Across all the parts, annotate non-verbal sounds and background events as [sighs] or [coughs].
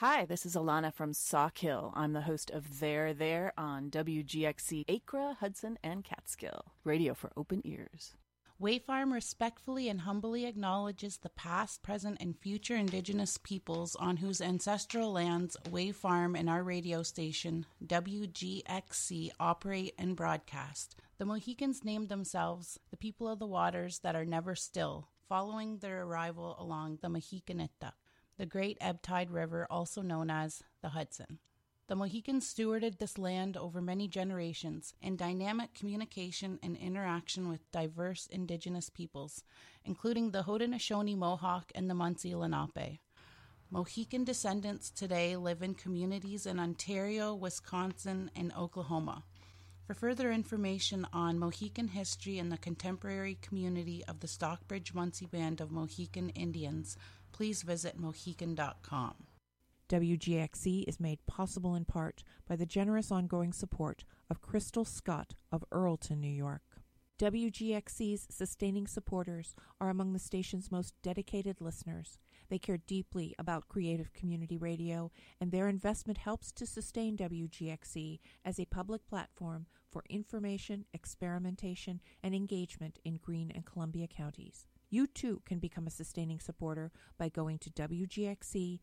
Hi, this is Alana from Sawkill. I'm the host of There There on WGXC Acra, Hudson, and Catskill. Radio for open ears. Wave Farm respectfully and humbly acknowledges the past, present, and future Indigenous peoples on whose ancestral lands Wave Farm and our radio station, WGXC, operate and broadcast. The Mohicans named themselves the people of the waters that are never still, following their arrival along the Mahicannituck, the great ebb tide river also known as the Hudson. The Mohicans stewarded this land over many generations in dynamic communication and interaction with diverse indigenous peoples, including the Haudenosaunee Mohawk and the Munsee Lenape. Mohican descendants today live in communities in Ontario, Wisconsin, and Oklahoma. For further information on Mohican history and the contemporary community of the Stockbridge Munsee Band of Mohican Indians, please visit mohican.com. WGXC is made possible in part by the generous ongoing support of Crystal Scott of Earlton, New York. WGXC's sustaining supporters are among the station's most dedicated listeners. They care deeply about creative community radio, and their investment helps to sustain WGXC as a public platform for information, experimentation, and engagement in Greene and Columbia counties. You too can become a sustaining supporter by going to wgxc.org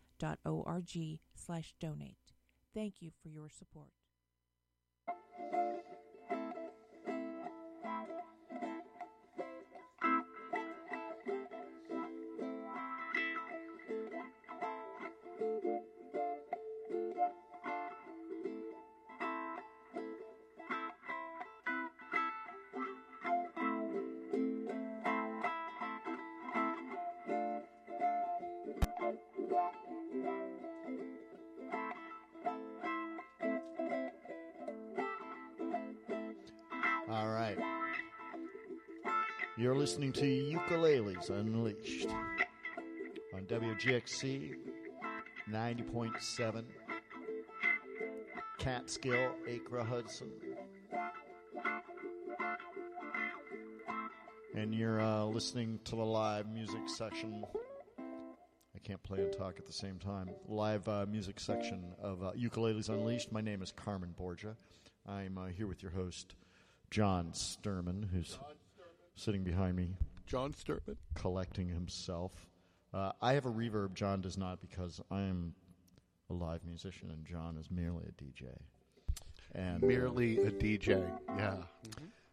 slash donate. Thank you for your support. You're listening to Ukuleles Unleashed on WGXC 90.7 Catskill, Acra, Hudson. And you're uh, listening to the live music section. I can't play and talk at the same time. Live uh, music section of uh, Ukuleles Unleashed. My name is Carmen Borgia. I'm uh, here with your host, John Sturman, who's sitting behind me, John Sturman. collecting himself. Uh, I have a reverb, John does not, because I am a live musician and John is merely a DJ. And Merely a DJ. Yeah.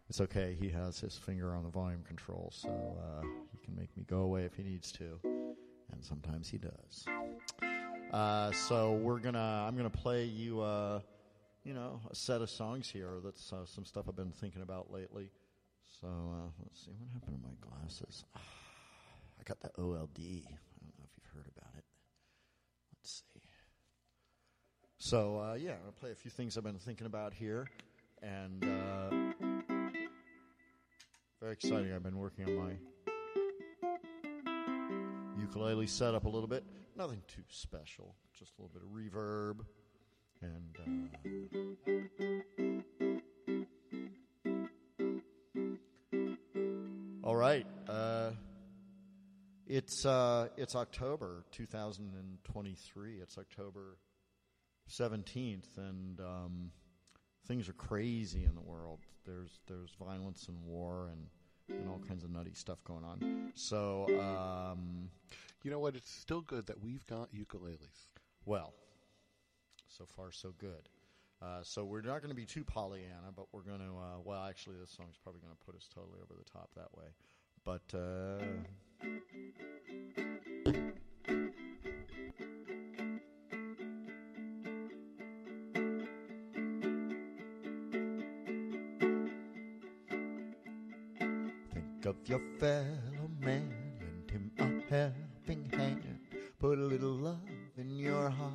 it's okay. He has his finger on the volume control, so uh, he can make me go away if he needs to, and sometimes he does. Uh, so we're gonna. I'm gonna play you. Uh, you know, a set of songs here. That's uh, some stuff I've been thinking about lately. So uh, let's see what happened to my glasses. [sighs] I got the OLD. I don't know if you've heard about it. Let's see. So uh, yeah, I'm gonna play a few things I've been thinking about here, and uh, very exciting. I've been working on my ukulele setup a little bit. Nothing too special, just a little bit of reverb and. It's uh, it's October 2023. It's October 17th, and um, things are crazy in the world. There's there's violence and war and and all kinds of nutty stuff going on. So, um, You know what? It's still good that we've got ukuleles. well, so far so good. Uh, so we're not going to be too Pollyanna, but we're going to. Uh, well, actually, this song's probably going to put us totally over the top that way. But uh, of your fellow man, lend him a helping hand, put a little love in your heart.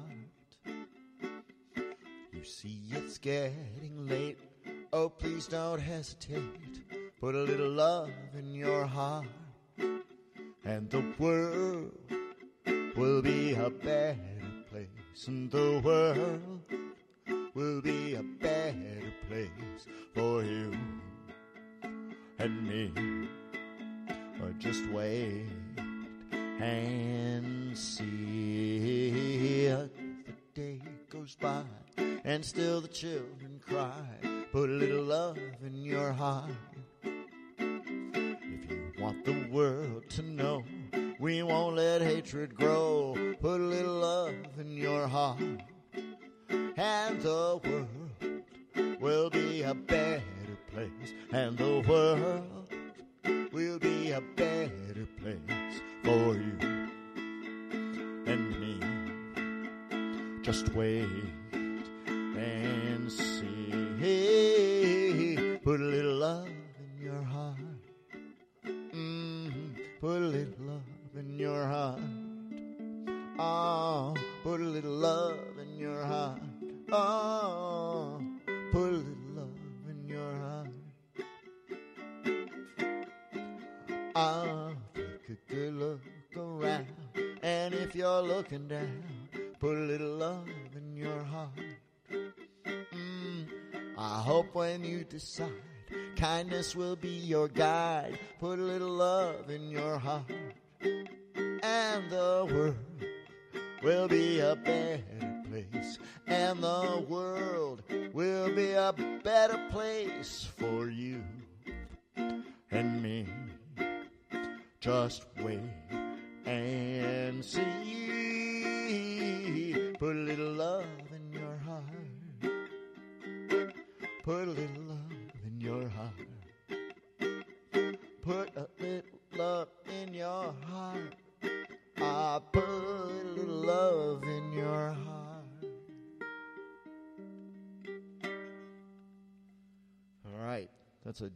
You see it's getting late. Oh, please don't hesitate. Put a little love in your heart. And the world will be a better place. And the world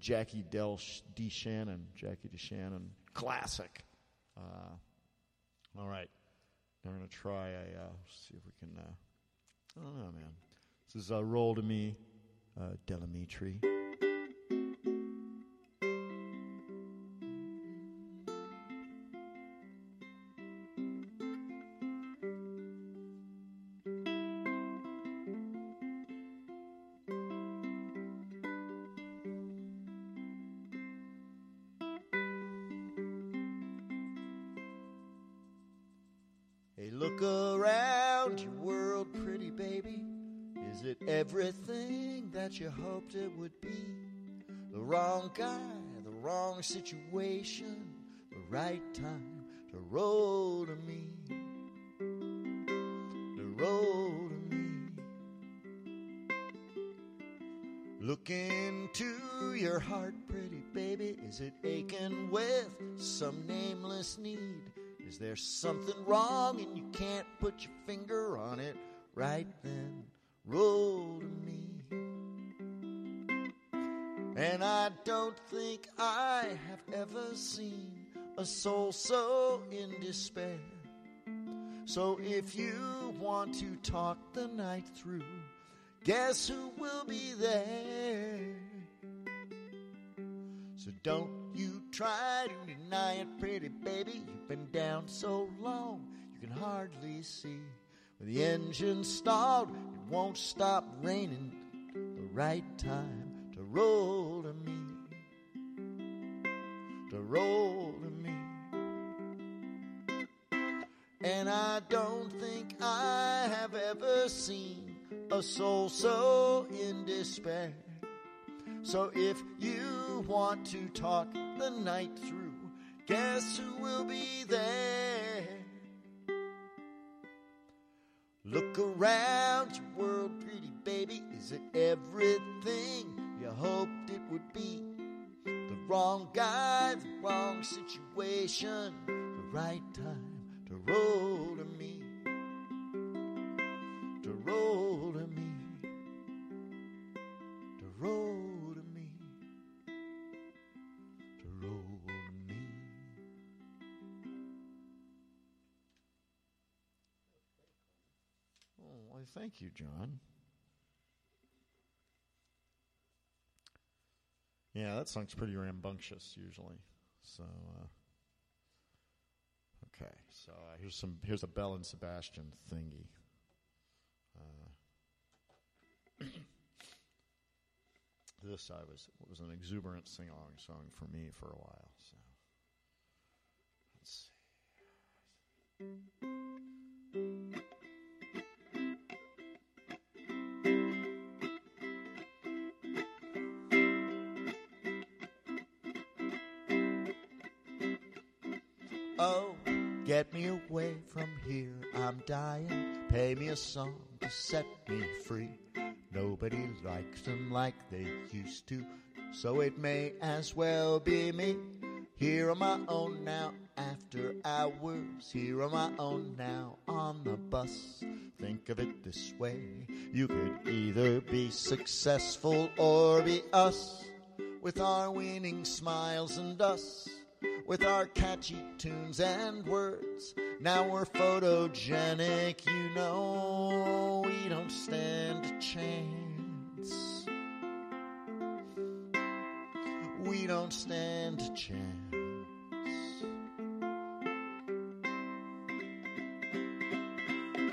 Jackie Del D. Shannon, Jackie DeShannon classic. Uh, all right. Now we're going to try a, uh, see if we can, uh, I don't know, man. This is uh, Roll to Me, uh, Del Amitri. Situation, the right time to roll to me. To roll to me. Look into your heart, pretty baby. Is it aching with some nameless need? Is there something wrong and you can't put your finger on it? Right then, roll to me. And I don't think I have ever seen a soul so in despair. So if you want to talk the night through, guess who will be there? So don't you try to deny it, pretty baby. You've been down so long, you can hardly see. When the engine stalled, it won't stop raining. The right time roll to me. To roll to me. And I don't think I have ever seen a soul so in despair. So if you want to talk the night through, guess who will be there? Look around your world, pretty baby. Is it everything hoped it would be? The wrong guy, the wrong situation, the right time to roll to me. To roll to me. To roll to me. To roll to me. Oh, why, thank you, John. Yeah, that song's pretty rambunctious usually. So, uh, okay. So uh, here's some. Here's a Belle and Sebastian thingy. Uh, [coughs] this I was was an exuberant sing along song for me for a while. So let's see. Me away from here, I'm dying. Pay me a song to set me free. Nobody likes them like they used to, so it may as well be me. Here on my own now, after hours. Here on my own now, on the bus. Think of it this way you could either be successful or be us, with our winning smiles and us with our catchy tunes and words. Now we're photogenic, you know, we don't stand a chance. We don't stand a chance.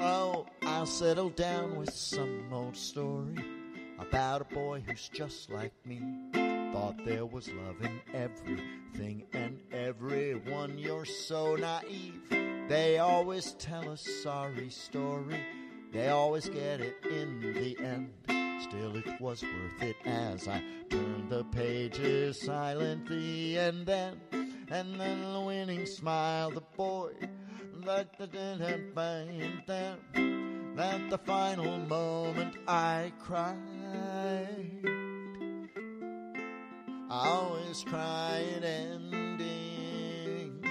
Oh, I'll settle down with some old story about a boy who's just like me. Thought there was love in everything and everyone. You're so naive. They always tell a sorry story. They always get it in the end. Still, it was worth it as I turned the pages silently. And then, and then the winning smile, the boy that the didn't find there. At the final moment, I cried. Always cry at endings.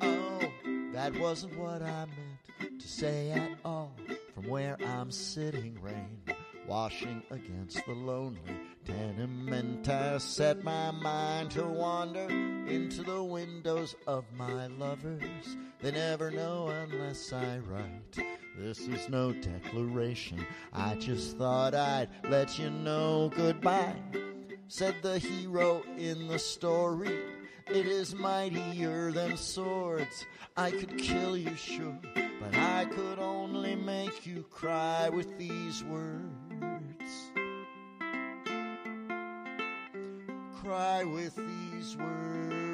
Oh, that wasn't what I meant to say at all. From where I'm sitting, rain washing against the lonely tenement. I set my mind to wander into the windows of my lovers. They never know unless I write. This is no declaration. I just thought I'd let you know goodbye. Said the hero in the story. It is mightier than swords. I could kill you, sure, but I could only make you cry with these words. Cry with these words.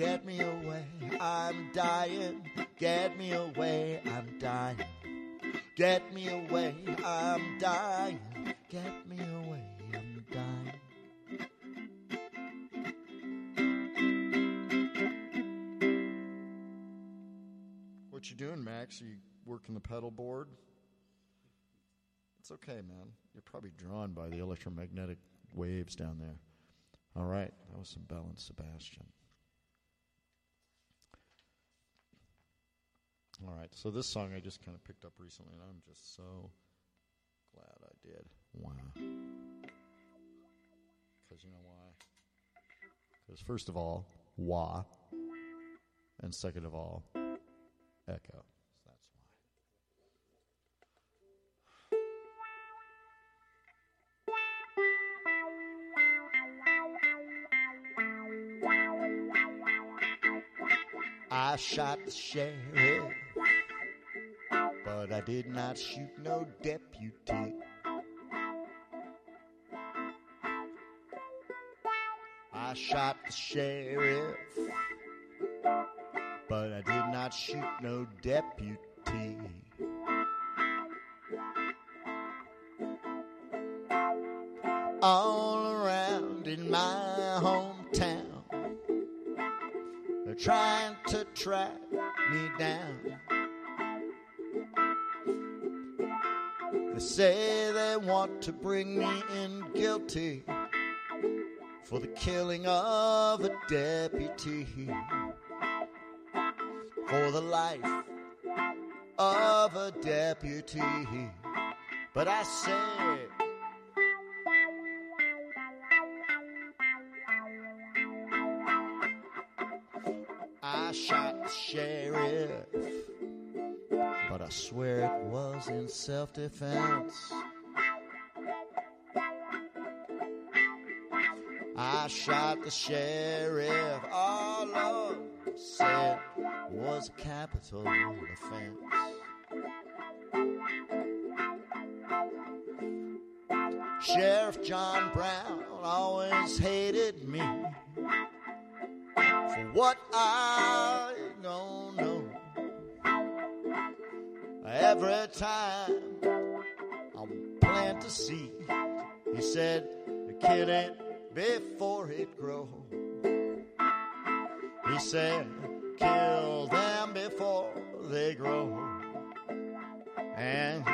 Get me away, I'm dying. Get me away, I'm dying. Get me away, I'm dying. Get me away, I'm dying. What you doing, Max? Are you working the pedal board? It's okay, man. You're probably drawn by the electromagnetic waves down there. All right, that was some Belle and Sebastian. All right, so this song I just kind of picked up recently, and I'm just so glad I did. Wow. Because you know why? Because first of all, wah, and second of all, echo. So that's why. I shot the sheriff, but I did not shoot no deputy. I shot the sheriff, but I did not shoot no deputy. All around in my hometown, they're trying to track me down. They say they want to bring me in guilty for the killing of a deputy, for the life of a deputy. But I say, I shot the sheriff, I swear it was in self defense. I shot the sheriff, all Lord said was a capital offense. Sheriff John Brown always hated me for what I Every time I'm planting plant the seed. He said, kill it before it grows. He said, kill them before they grow. And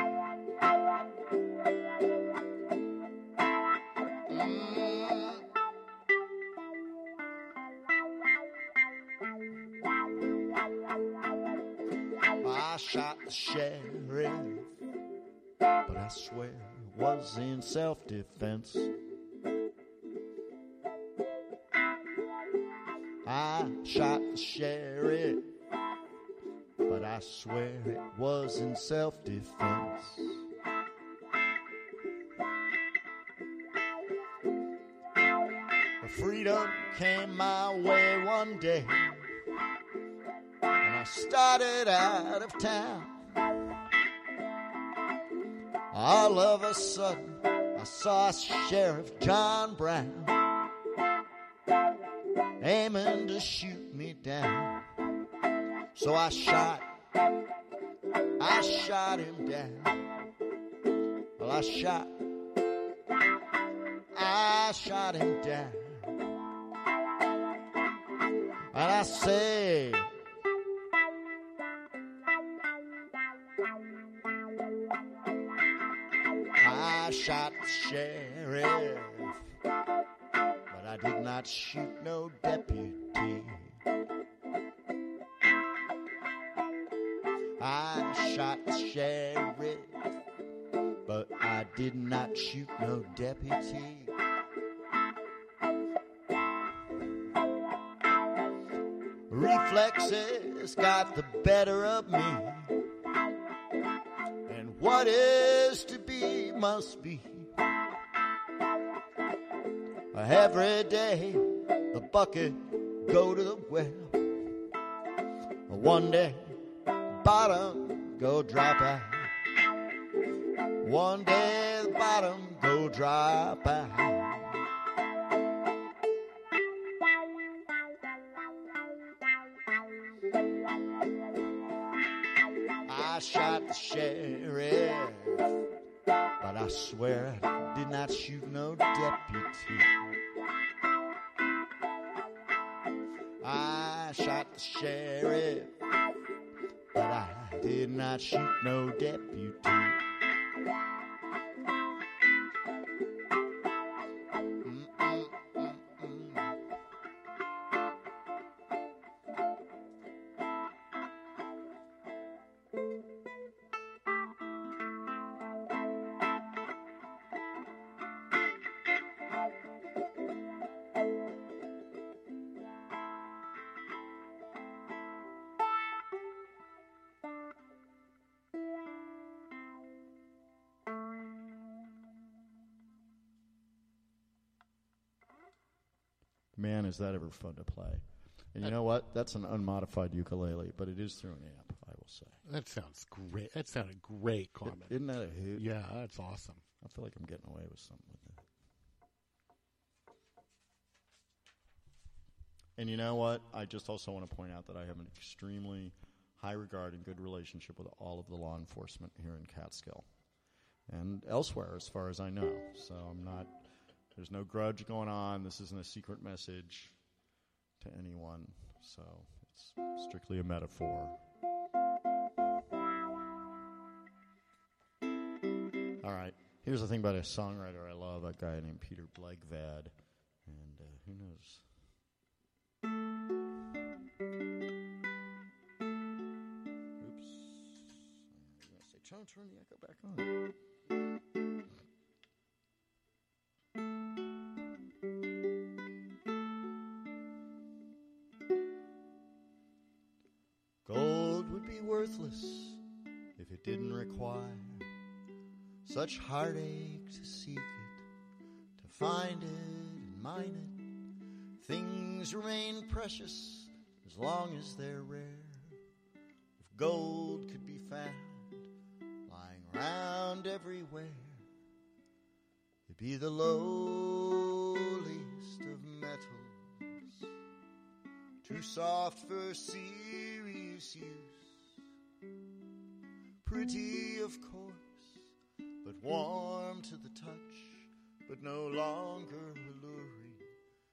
defense. I shot the sheriff, but I swear it was in self defense. Freedom came my way one day, and I started out of town. All of a sudden, saw Sheriff John Brown aiming to shoot me down. So I shot, I shot him down. Well, I shot, I shot him down. And I say, sheriff, but I did not shoot no deputy. I shot the sheriff, but I did not shoot no deputy. Reflexes got the better of me. And what is to be must be. Every day the bucket go to the well. One day bottom go drop out. One day the bottom go drop out. I shot the sheriff, but I swear I did not shoot no deputy. Sheriff, but I did not shoot no deputy. Man, is that ever fun to play. And you know what? That's an unmodified ukulele, but it is through an amp, I will say. That sounds great. That sounded great, Carmen. Isn't that a hoot? yeah, that's awesome. I feel like I'm getting away with something with it. And you know what? I just also want to point out that I have an extremely high regard and good relationship with all of the law enforcement here in Catskill and elsewhere, as far as I know. So I'm not, there's no grudge going on. This isn't a secret message to anyone. So it's strictly a metaphor. All right. Here's the thing about a songwriter I love, a guy named Peter Blegvad. And uh, who knows? Oops. I was gonna say, try to turn the echo back on. Such heartache to seek it, to find it and mine it. Things remain precious as long as they're rare. If gold could be found lying around everywhere, it'd be the lowliest of metals, too soft for serious use. Pretty, of course but warm to the touch, but no longer alluring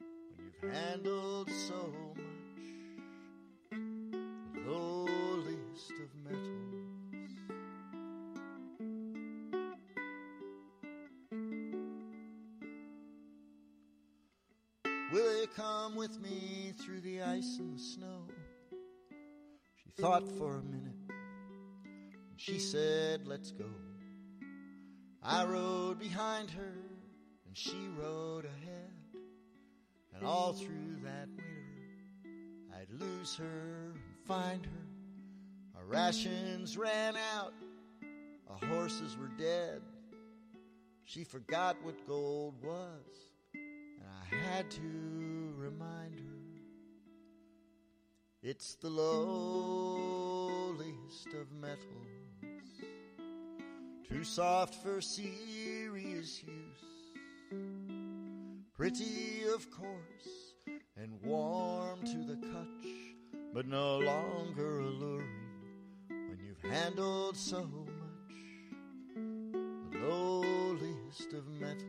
when you've handled so much. The lowliest of metals. Will you come with me through the ice and the snow? She thought for a minute. And she said, Let's go. I rode behind her, and she rode ahead. And all through that winter, I'd lose her and find her. Our rations ran out, our horses were dead. She forgot what gold was, and I had to remind her. It's the lowliest of metals too soft for serious use. Pretty, of course, and warm to the touch, but no longer alluring when you've handled so much. The lowliest of metals.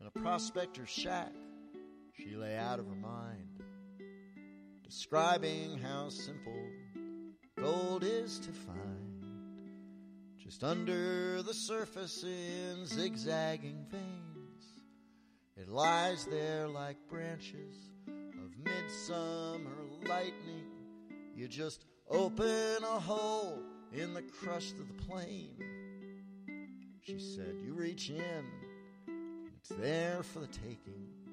In a prospector's shack, she lay out of her mind describing how simple gold is to find. Just under the surface in zigzagging veins, it lies there like branches of midsummer lightning. You just open a hole in the crust of the plain. She said, You reach in, it's there for the taking.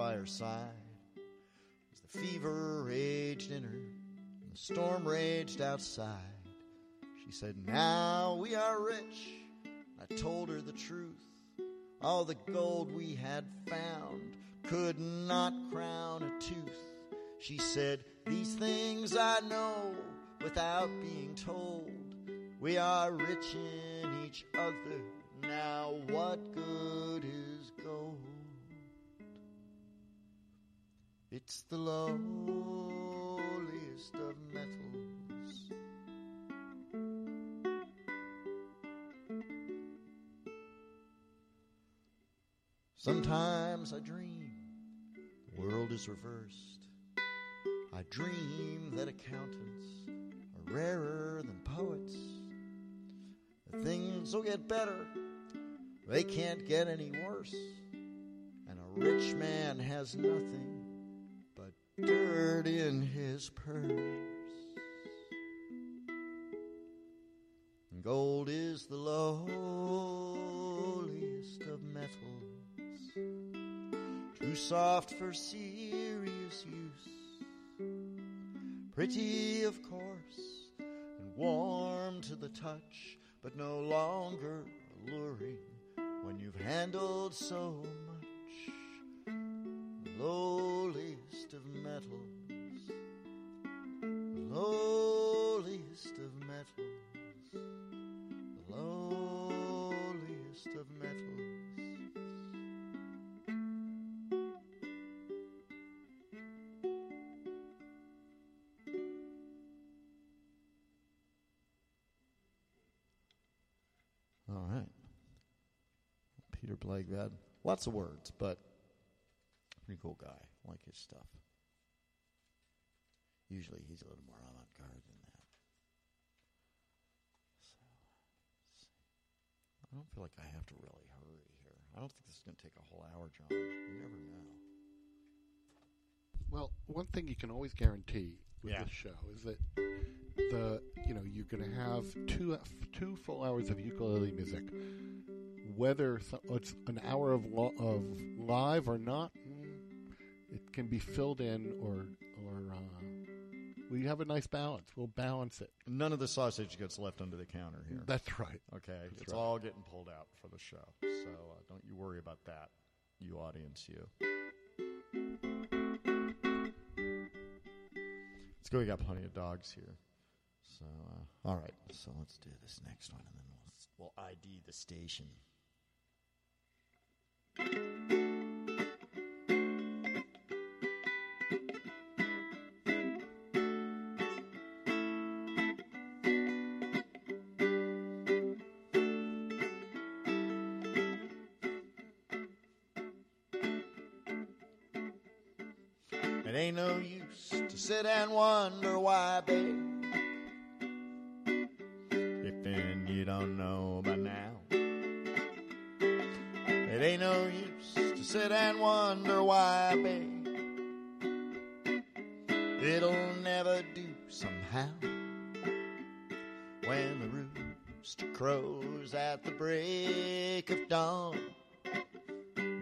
By her side as the fever raged in her and the storm raged outside. She said, Now we are rich. I told her the truth. All the gold we had found could not crown a tooth. She said, These things I know without being told. We are rich in each other. Now, what good It's the lowliest of metals. Sometimes I dream the world is reversed. I dream that accountants are rarer than poets. That things will get better, they can't get any worse. And a rich man has nothing dirt in his purse. Gold is the lowliest of metals too soft for serious use. Pretty, of course, and warm to the touch, but no longer alluring when you've handled so much. Lowliest of metals, lowliest of metals, lowliest of metals. All right. Peter Blegvad. Lots of words, but pretty cool guy. Like his stuff. Usually he's a little more avant garde than that. So, let's see. I don't feel like I have to really hurry here. I don't think this is going to take a whole hour, John. You never know. Well, one thing you can always guarantee with Yeah. this show is that the you know you're going to have two two full hours of ukulele music. Whether it's an hour of lo- of live or not, it can be filled in or or uh, we have a nice balance. We'll balance it. None of the sausage gets left under the counter here. That's right. Okay, That's it's right. all getting pulled out for the show. So uh, don't you worry about that, you audience, you. go. We got plenty of dogs here. So, uh, all right. So let's do this next one, and then we'll we'll ID the station. Sit and wonder why, babe. If then you don't know by now. It ain't no use to sit and wonder why, babe. It'll never do somehow. When the rooster crows at the break of dawn.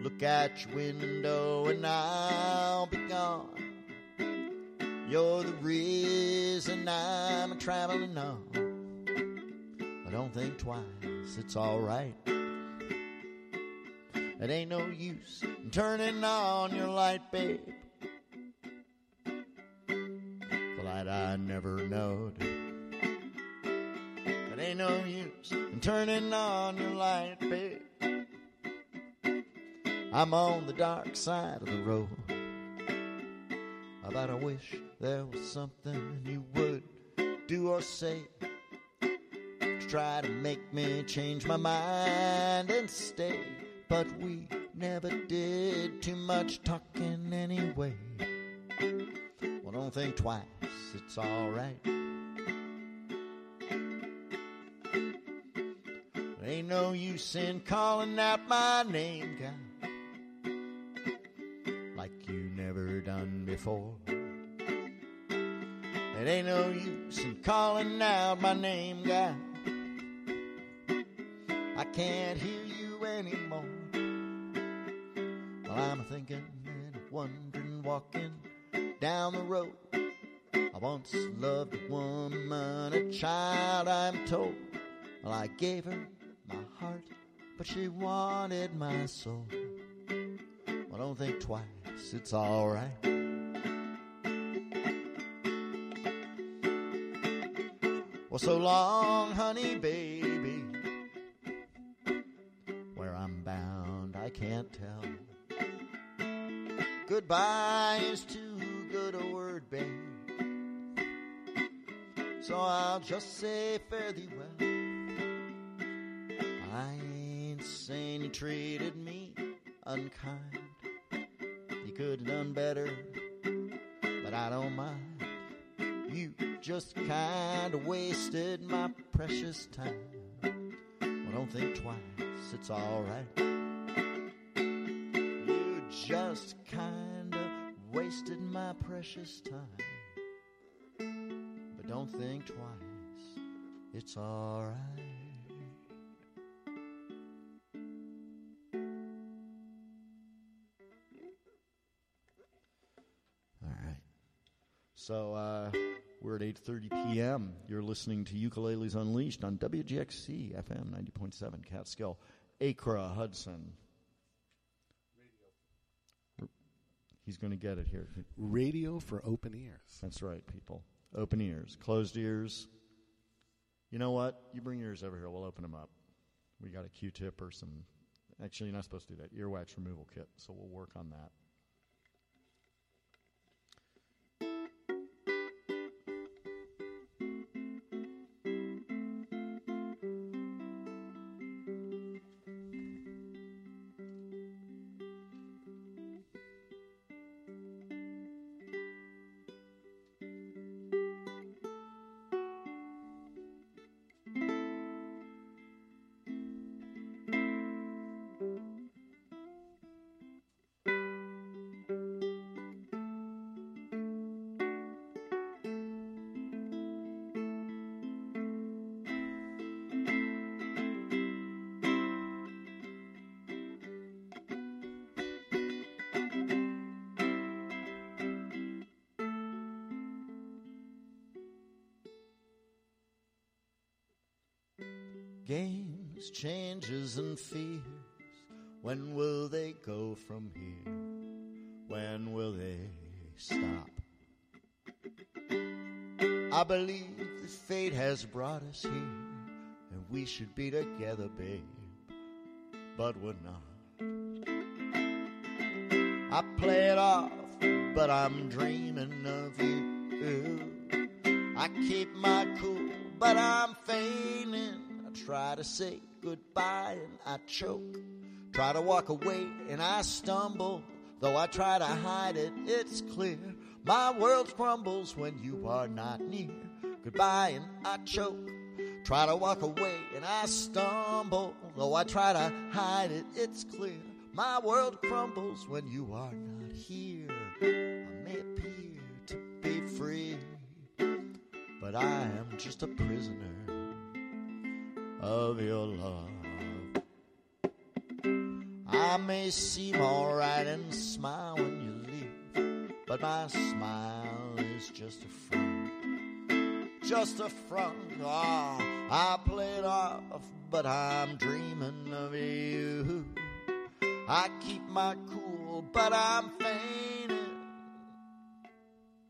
Look at your window and I'll be gone. You're the reason I'm traveling on. I don't think twice, it's alright. It ain't no use in turning on your light, babe. The light I never knowed. It ain't no use in turning on your light, babe. I'm on the dark side of the road. But I wish there was something you would do or say to try to make me change my mind and stay. But we never did too much talking anyway. Well, don't think twice, it's alright. Ain't no use in calling out my name, guy like you never done before. It ain't no use in calling out my name, guy. I can't hear you anymore. Well, I'm thinking and wondering, walking down the road. I once loved a woman, a child, I'm told. Well, I gave her my heart, but she wanted my soul. Well, don't think twice, it's alright. Well, so long, honey, baby. Where I'm bound, I can't tell. Goodbye is too good a word, babe. So I'll just say fare thee well. I ain't saying you treated me unkind. You could have done better, but I don't mind. You just kind of wasted my precious time. Well, don't think twice, it's alright. You just kind of wasted my precious time. But don't think twice, it's alright. All right. So uh, we're at 8:30 p.m. You're listening to Ukuleles Unleashed on WGXC FM 90.7 Catskill, Acra Hudson. He's going to get it here. Radio for open ears. That's right, people. Open ears, closed ears. You know what? You bring yours over here. We'll open them up. We got a Q-tip or some. Actually, you're not supposed to do that. Earwax removal kit. So we'll work on that. Games, changes, and fears. When will they go from here? When will they stop? I believe that fate has brought us here, and we should be together, babe. But we're not. I play it off, but I'm dreaming of you. I keep my cool, but I'm to say goodbye and I choke. Try to walk away and I stumble. Though I try to hide it, it's clear. My world crumbles when you are not near. Goodbye and I choke. Try to walk away and I stumble. Though I try to hide it, it's clear. My world crumbles when you are not here. I may appear to be free, but I am just a prisoner of your love. I may seem alright and smile when you leave, but my smile is just a front. Just a front. Ah, I play it off, but I'm dreaming of you. I keep my cool, but I'm fainting.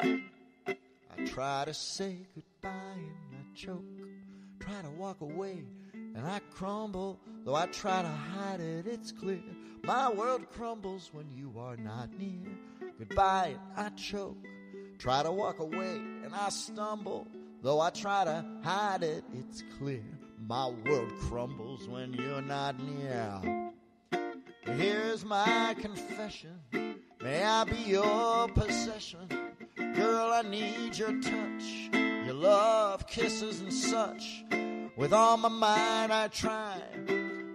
I try to say goodbye and I choke. Try to walk away and I crumble. Though I try to hide it, it's clear. My world crumbles when you are not near. Goodbye and I choke. Try to walk away and I stumble. Though I try to hide it, it's clear. My world crumbles when you're not near. Here's my confession. May I be your possession? Girl, I need your touch, your love, kisses, and such. With all my might, I try,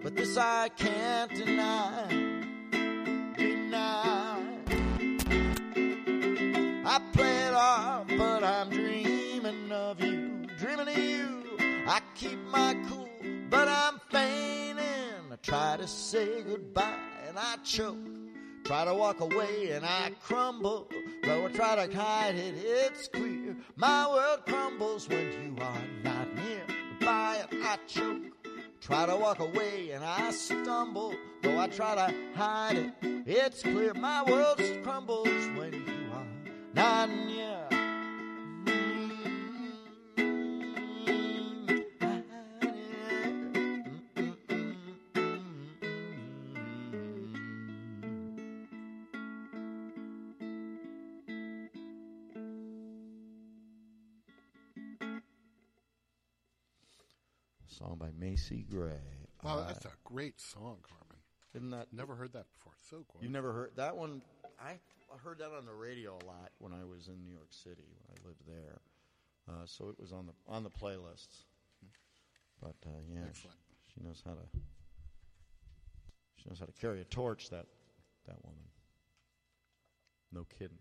but this I can't deny. I play it off, but I'm dreaming of you, dreaming of you. I keep my cool, but I'm feigning. I try to say goodbye and I choke. Try to walk away and I crumble. Though I try to hide it, it's clear. My world crumbles when you are not Goodbye and I choke. Try to walk away and I stumble. Though I try to hide it, it's clear. My world crumbles when you are not near. Macy Gray. Wow, that's a great song, Carmen. isn't that Never heard that before. So cool. You never heard that one? I heard that on the radio a lot when I was in New York City when I lived there. Uh, so it was on the on the playlists. But uh, yeah, she, she knows how to she knows how to carry a torch. That that woman. No kidding.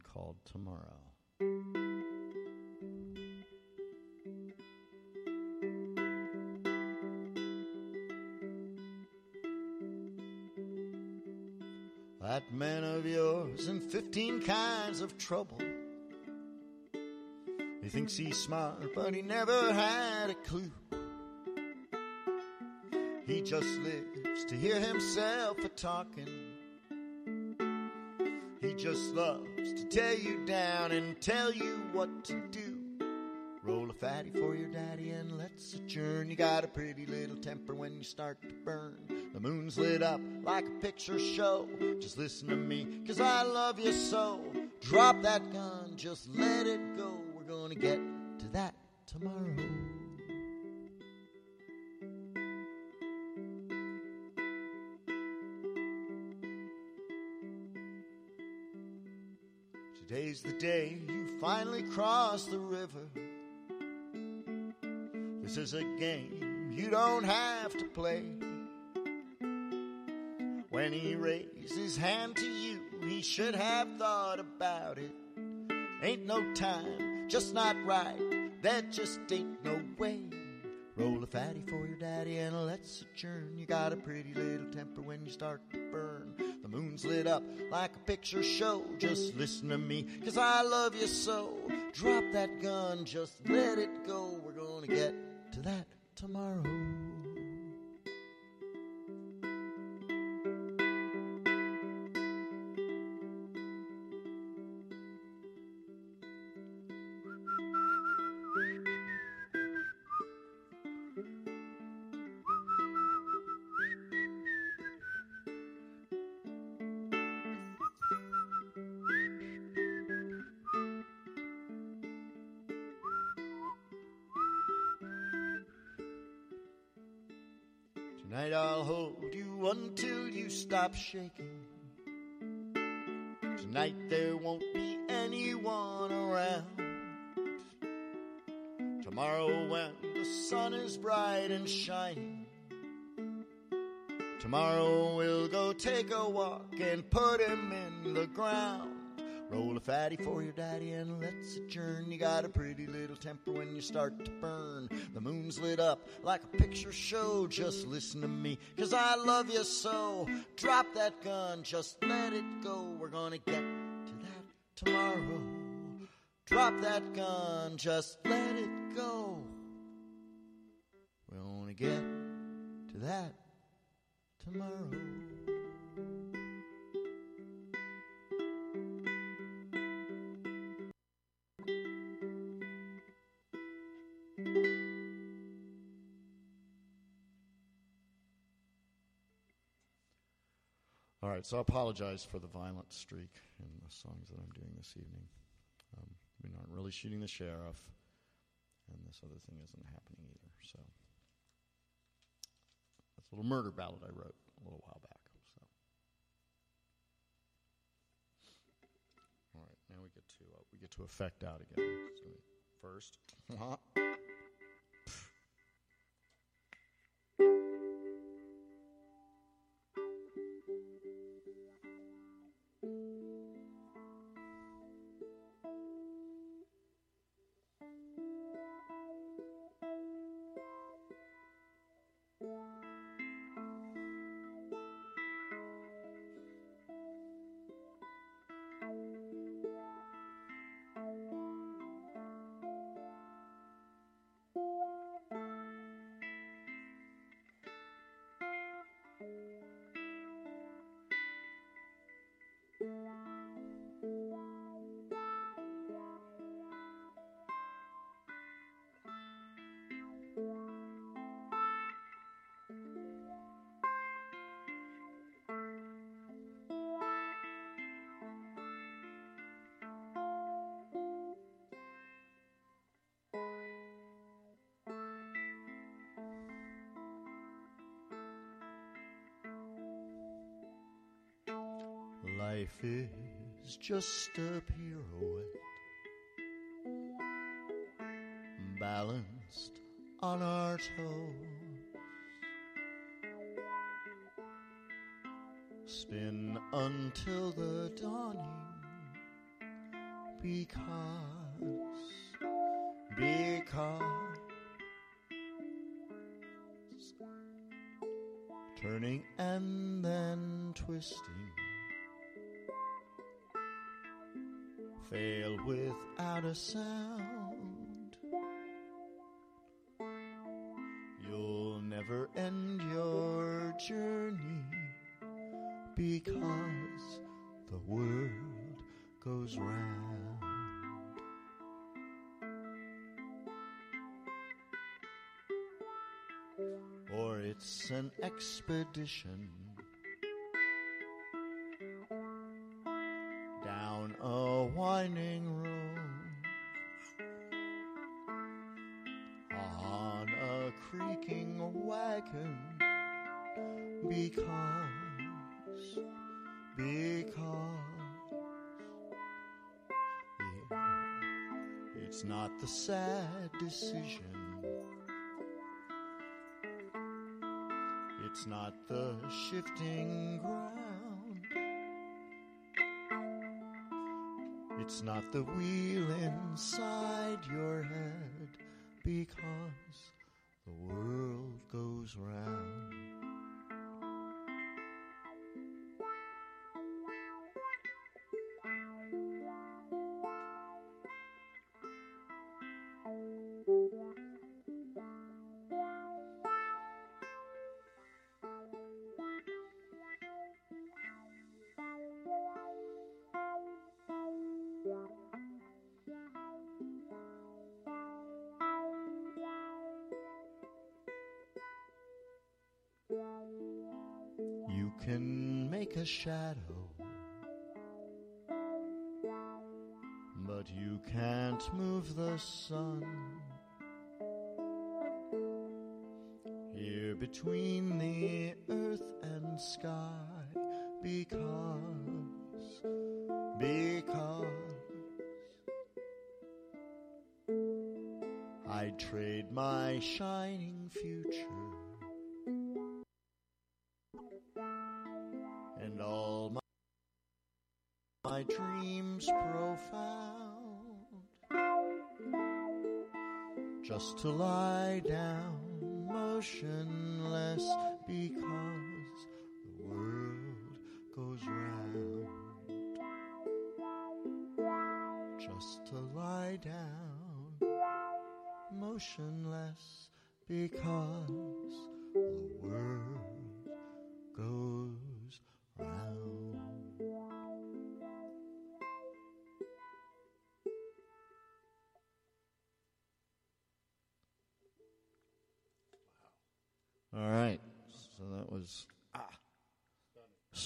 Called Tomorrow. That man of yours in 15 kinds of trouble. He thinks he's smart, but he never had a clue. He just lives to hear himself a talking. Just loves to tear you down and tell you what to do. Roll a fatty for your daddy and let's adjourn. You got a pretty little temper when you start to burn. The moon's lit up like a picture show. Just listen to me, cause I love you so. Drop that gun, just let it go. We're gonna get to that tomorrow. Finally cross the river. This is a game you don't have to play. When he raised his hand to you, he should have thought about it. Ain't no time, just not right. That just ain't no way. Roll a fatty for your daddy and let's adjourn. You got a pretty little temper when you start to burn. The moon's lit up like a picture show. Just listen to me, cause I love you so. Drop that gun, just let it go. We're gonna get to that tomorrow. Shaking. Tonight there won't be anyone around. Tomorrow when the sun is bright and shining. Tomorrow we'll go take a walk and put him in the ground. Roll a fatty for your daddy and let's adjourn. You got a pretty little temper when you start to burn. The moon's lit up like a picture show. Just listen to me, cause I love you so. Drop that gun, just let it go. We're gonna get to that tomorrow. Drop that gun, just let it go. We're gonna get to that tomorrow. Right, so I apologize for the violent streak in the songs that I'm doing this evening. Um, we aren't really shooting the sheriff, and this other thing isn't happening either. So that's a little murder ballad I wrote a little while back. So all right, now we get to uh, we get to effect out again. So first. [laughs] Life is just a pirouette, balanced on our toes. Spin until the dawning, because, fail without a sound. You'll never end your journey because the world goes round. Or it's an expedition sad decision. It's not the shifting ground. It's not the wheel inside your head because shadow, but you can't move the sun. Here between the earth and sky, because, because I'd trade my shining future just to lie down motionless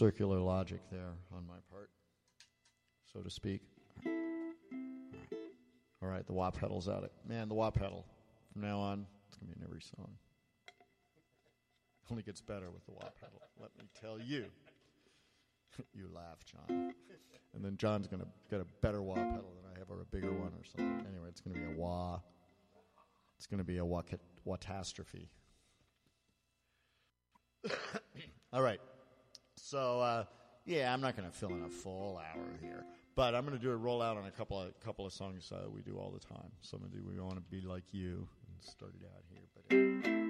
circular logic there on my part, so to speak. All right, the wah pedal's out. It man, the wah pedal. From now on, it's gonna be in every song. Only gets better with the wah pedal. Let me tell you. [laughs] you laugh, John. And then John's gonna get a better wah pedal than I have, or a bigger one, or something. Anyway, it's gonna be a wah. It's gonna be a wah catastrophe. [coughs] All right. So uh, yeah, I'm not going to fill in a full hour here, but I'm going to do a rollout on a couple of couple of songs uh, we do all the time. So I'm going to do "We Want to Be Like You" and start it out here. But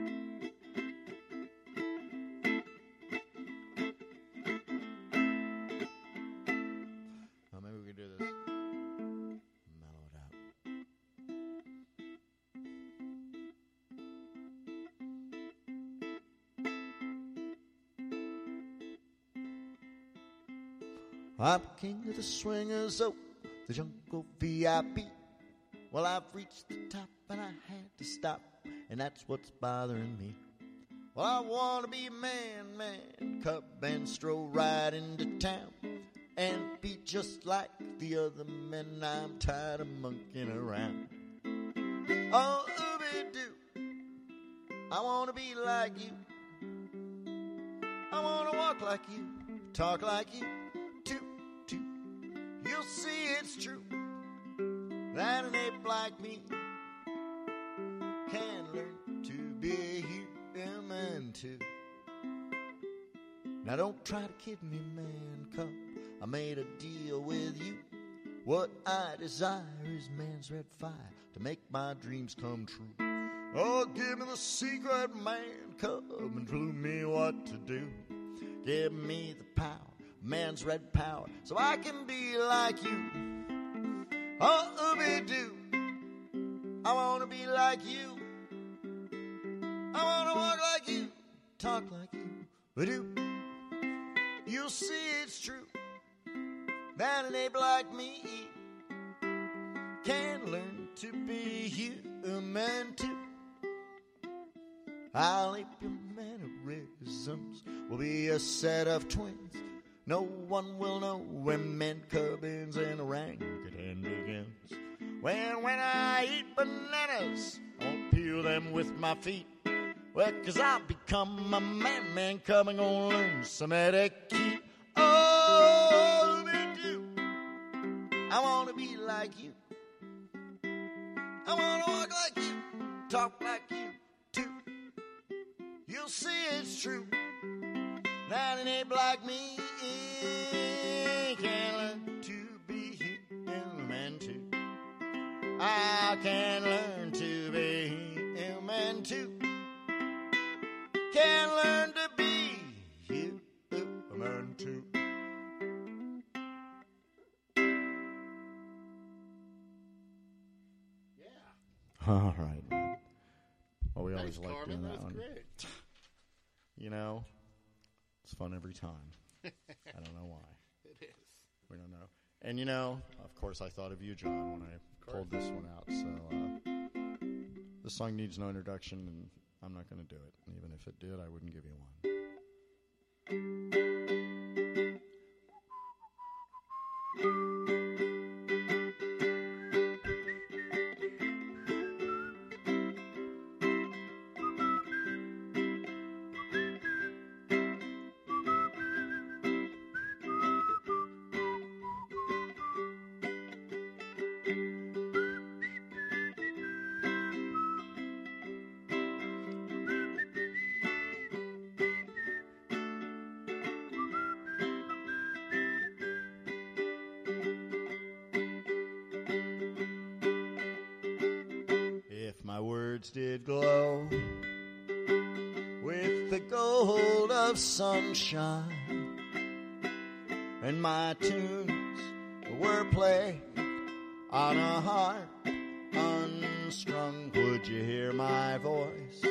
The swingers, oh, the jungle VIP. Well, I've reached the top and I had to stop, and that's what's bothering me. Well, I want to be man, man, cub and stroll right into town and be just like the other men. I'm tired of monkeying around. Oh, ooby doo, I want to be like you. I want to walk like you, talk like you. You'll see it's true that an ape like me can learn to be a human too. Now don't try to kid me, man, cub. I made a deal with you. What I desire is man's red fire to make my dreams come true. Oh, give me the secret, man, cub, and clue me what to do. Give me the power, man's red power, so I can be like you. Oh, ooby doo, I wanna be like you. I wanna walk like you, talk like you. But do you'll see it's true that an ape like me can learn to be human too. I'll ape your mannerisms. We'll be a set of twins. No one will know when men cubbins and orangutan begins. When when I eat bananas, I won't peel them with my feet. Well, cause I'll become a man, man, coming on learn some etiquette. Oh, me do. I wanna be like you. I wanna walk like you, talk like you too. You'll see it's true that an ape like me I can learn to be human too. Can learn to be human too. Yeah. All right, man. Well, we always like doing that That one. great. You know, it's fun every time. [laughs] I don't know why. It is. We don't know. And you know, of course, I thought of you, John, when I pulled this one out. So uh, this song needs no introduction, and I'm not going to do it. Even if it did, I wouldn't give you one. Sunshine, and my tunes were played on a harp unstrung, would you hear my voice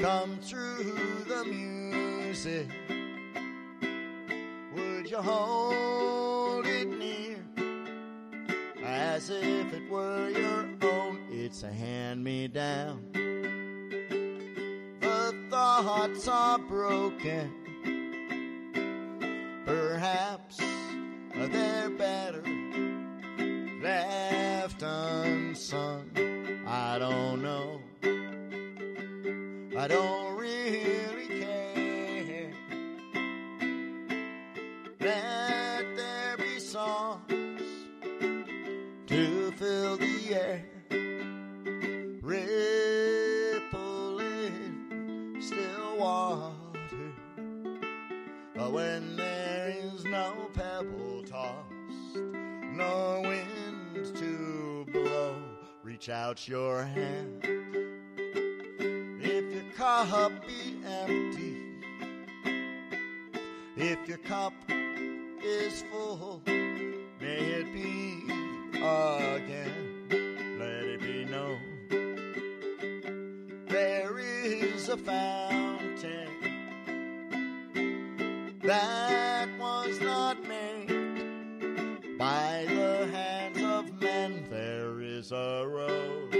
come through the music? Would you hold it near? as if it were your own. It's a hand me down. Thoughts are broken. Perhaps they're better left unsung. I don't know. Reach out your hand. If your cup be empty, if your cup is full, may it be again. Let it be known there is a fountain that is a road,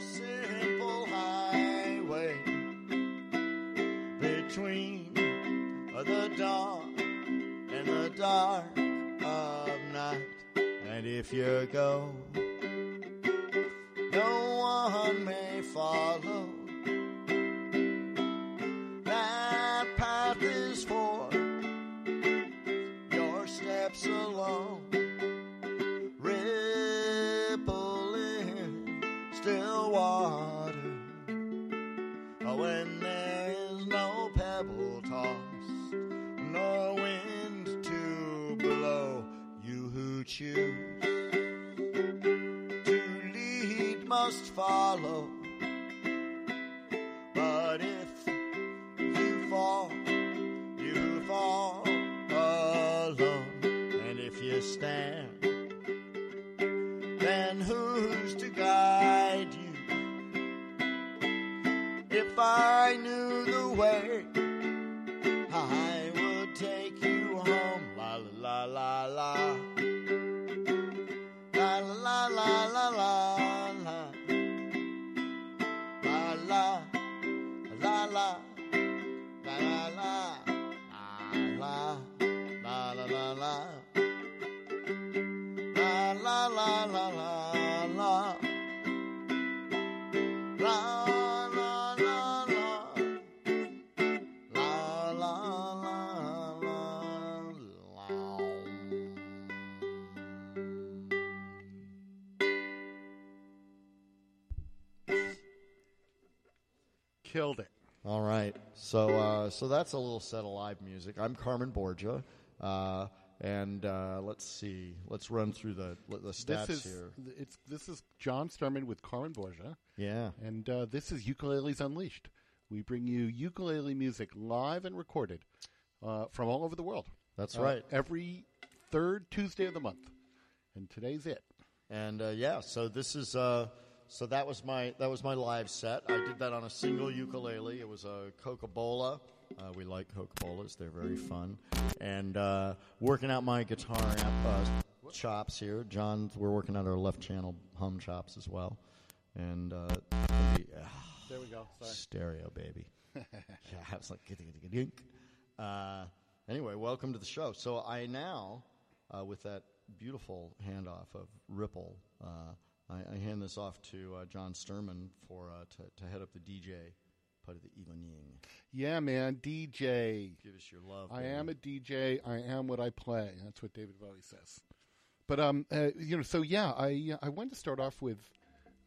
simple highway between the and the dark of night. And if you go, no one may follow. So that's a little set of live music. I'm Carmen Borgia. Uh, and uh, let's see. Let's run through the the stats This is here. it's this is John Sturman with Carmen Borgia, Yeah. and uh, this is Ukuleles Unleashed. We bring you ukulele music live and recorded uh, from all over the world. That's right. Every third Tuesday of the month, and today's it. And uh, yeah, so this is uh, so that was my that was my live set. I did that on a single ukulele. It was a Coca-Cola. Uh, we like Coca-Colas; they're very fun. And uh, working out my guitar amp uh, chops here. John, we're working out our left channel hum chops as well. And uh, the- There we go. Sorry. stereo, baby. [laughs] yeah, I was like, uh, anyway, welcome to the show. So I now, uh, with that beautiful handoff of Ripple, uh, I, I, hand this off to uh, John Sturman for uh, to, to, head up the DJ part of the evening. Yeah, man, DJ. Give us your love. I am a DJ. I am what I play. That's what David Bowie says. But um, uh, you know, so yeah, I I wanted to start off with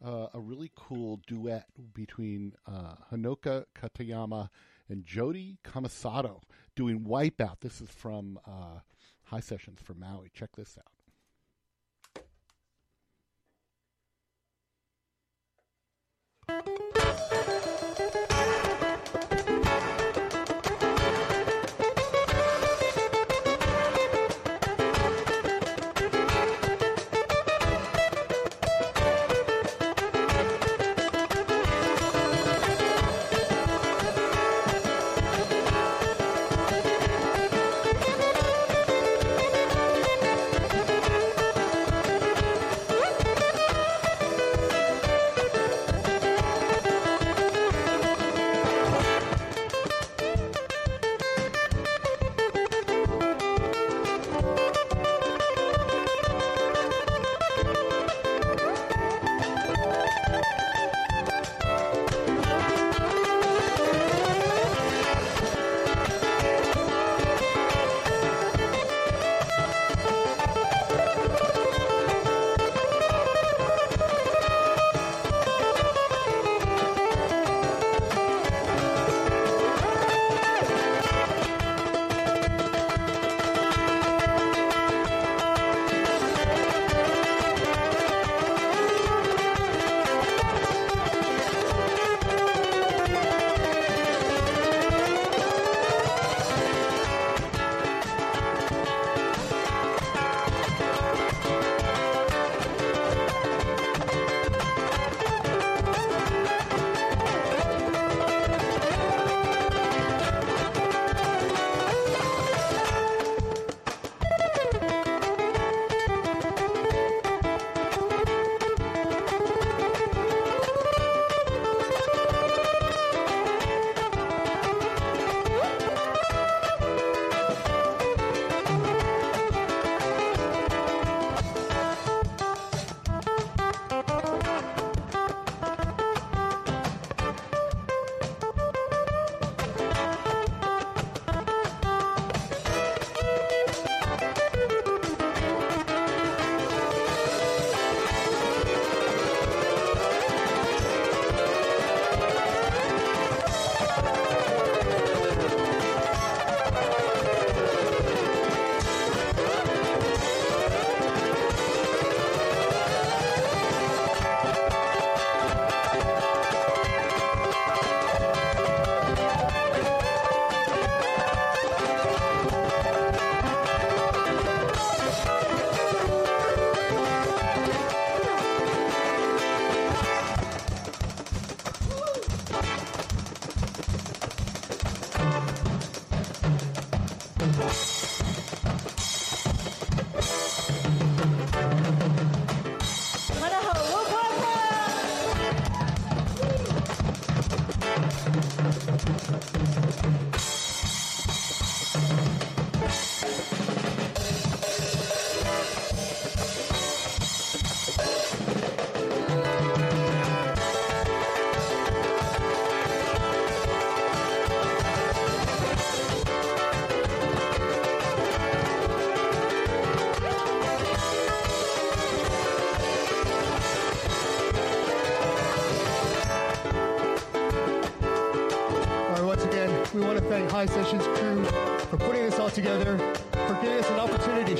uh, a really cool duet between uh, Honoka Katayama and Jody Kamisato doing Wipeout. This is from uh, High Sessions for Maui. Check this out. High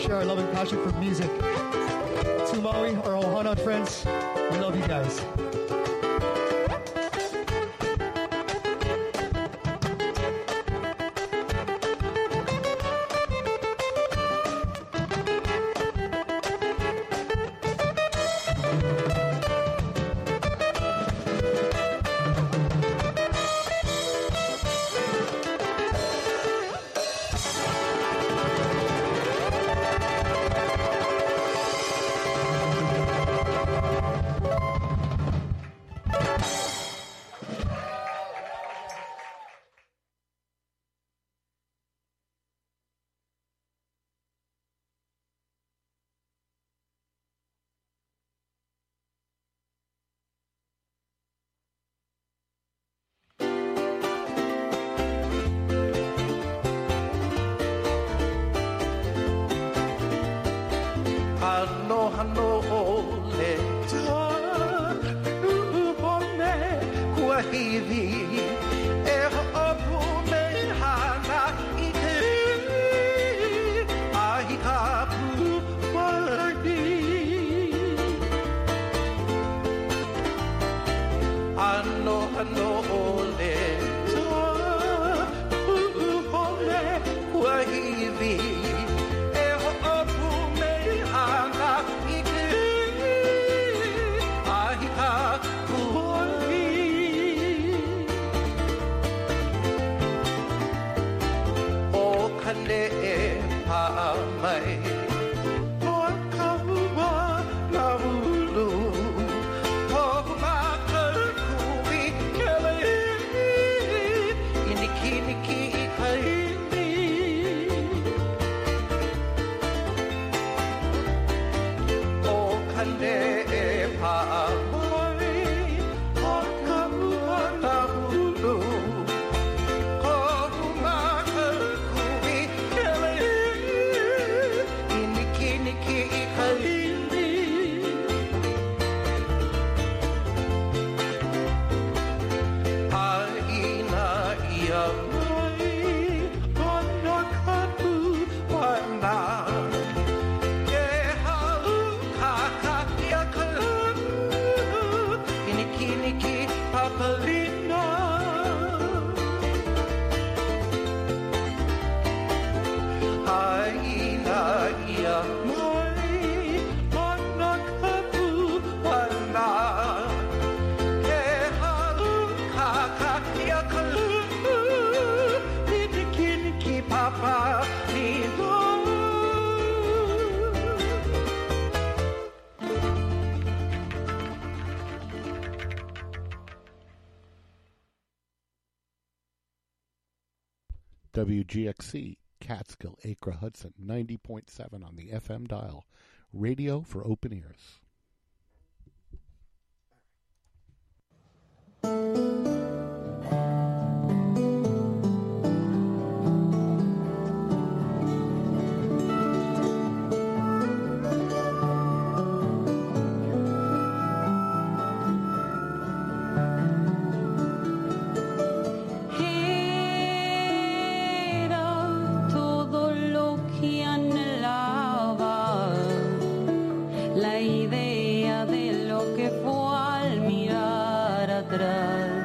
share our love and passion for music. To Maui, our Ohana friends, WGXC, Catskill, Acra, Hudson, 90.7 on the FM dial. Radio for open ears. Thank you. la idea de lo que fue al mirar atrás.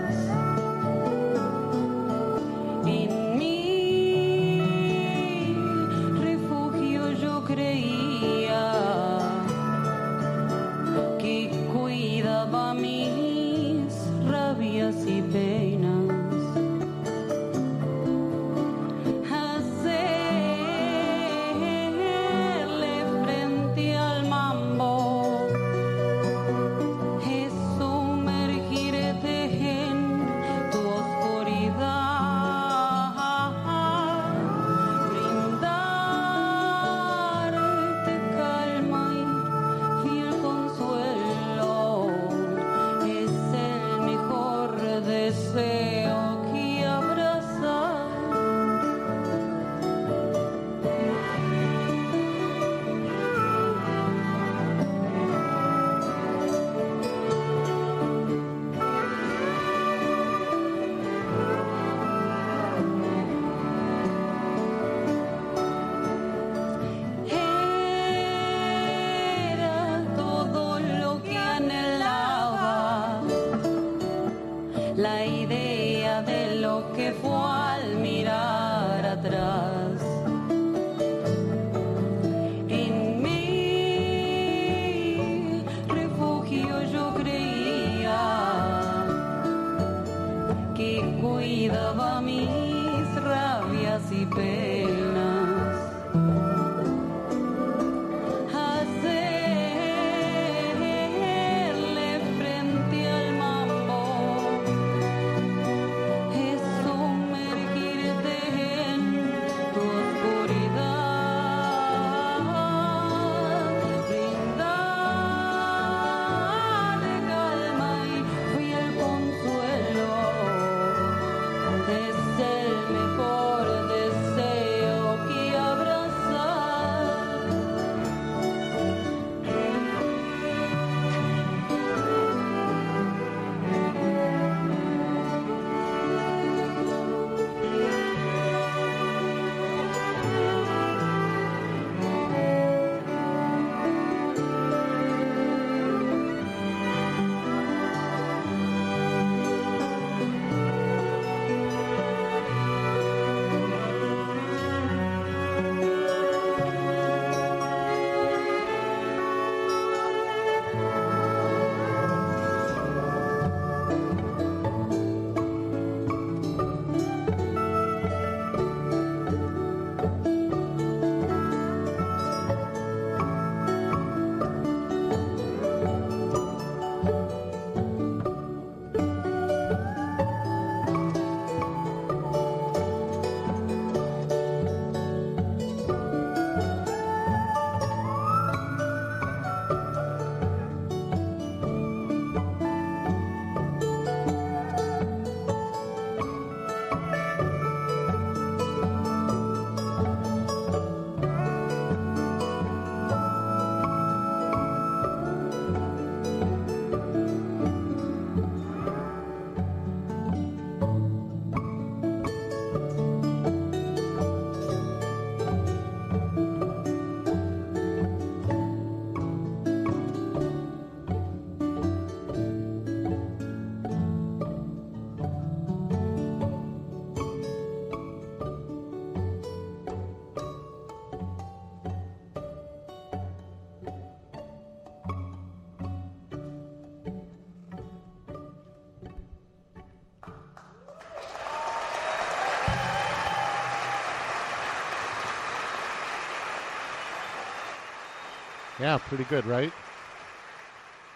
Yeah, pretty good, right?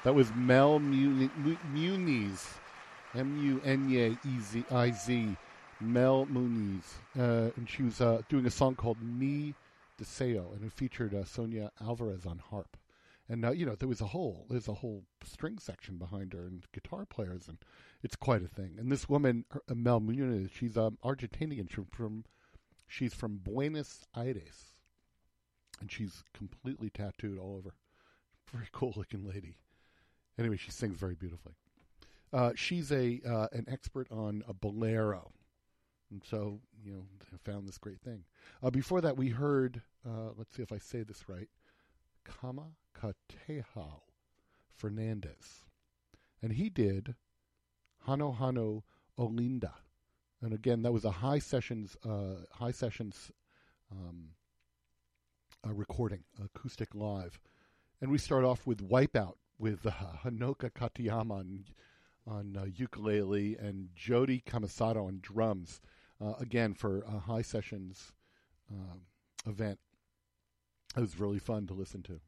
That was Mel Muni- Mu- Muniz, M U N E Z I Z, Mel Muniz, uh, and she was uh, doing a song called "Mi Deseo," and it featured uh, Sonia Alvarez on harp. And uh, you know, there was a whole there's a whole string section behind her and guitar players, and it's quite a thing. And this woman, uh, Mel Muniz, she's um, Argentinian. She's from she's from Buenos Aires and she's completely tattooed all over. Very cool looking lady. Anyway, she sings very beautifully. Uh, she's a uh, an expert on a bolero, and so you know I found this great thing. Uh, before that, we heard. Uh, let's see if I say this right. Kama Katehao Fernandez, and he did Hanohano Olinda, and again that was a high sessions uh, high sessions. Um, a recording, acoustic live. And we start off with Wipeout with uh, Honoka Katayama on, on uh, ukulele and Jody Kamisato on drums, uh, again for a high sessions um, event. It was really fun to listen to.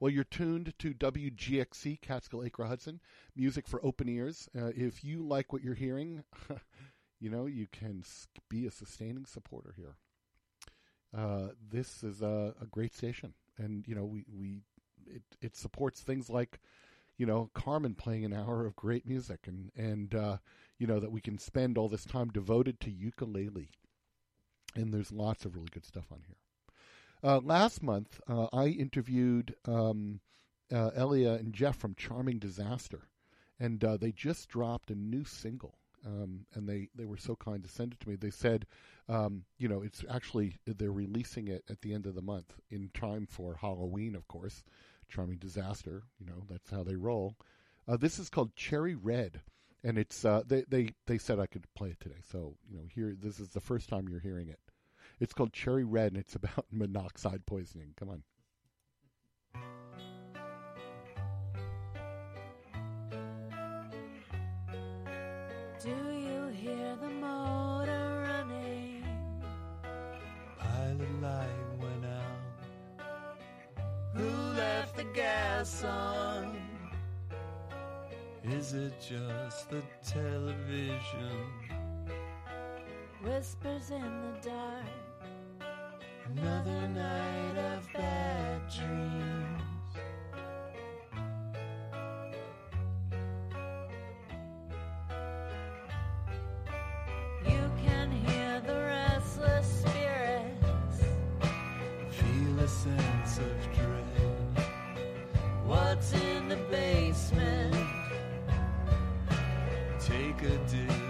Well, you're tuned to WGXC, Catskill Acra Hudson, music for open ears. Uh, if you like what you're hearing, [laughs] you know, you can be a sustaining supporter here uh, this is a, a great station, and you know we we it it supports things like you know Carmen playing an hour of great music, and and uh, you know that we can spend all this time devoted to ukulele, and there's lots of really good stuff on here. Uh, last month, uh, I interviewed um, uh, Elia and Jeff from Charming Disaster, and they just dropped a new single. Um, and they, they were so kind to send it to me. They said, um, you know, it's actually they're releasing it at the end of the month in time for Halloween, of course. Charming Disaster, you know, that's how they roll. Uh, this is called Cherry Red, and it's uh, they they they said I could play it today. So you know, here this is the first time you're hearing it. It's called Cherry Red, and it's [laughs] about monoxide poisoning. Come on. Gas on? Is it just the television? Whispers in the dark. Another night of bad dreams. A dizzy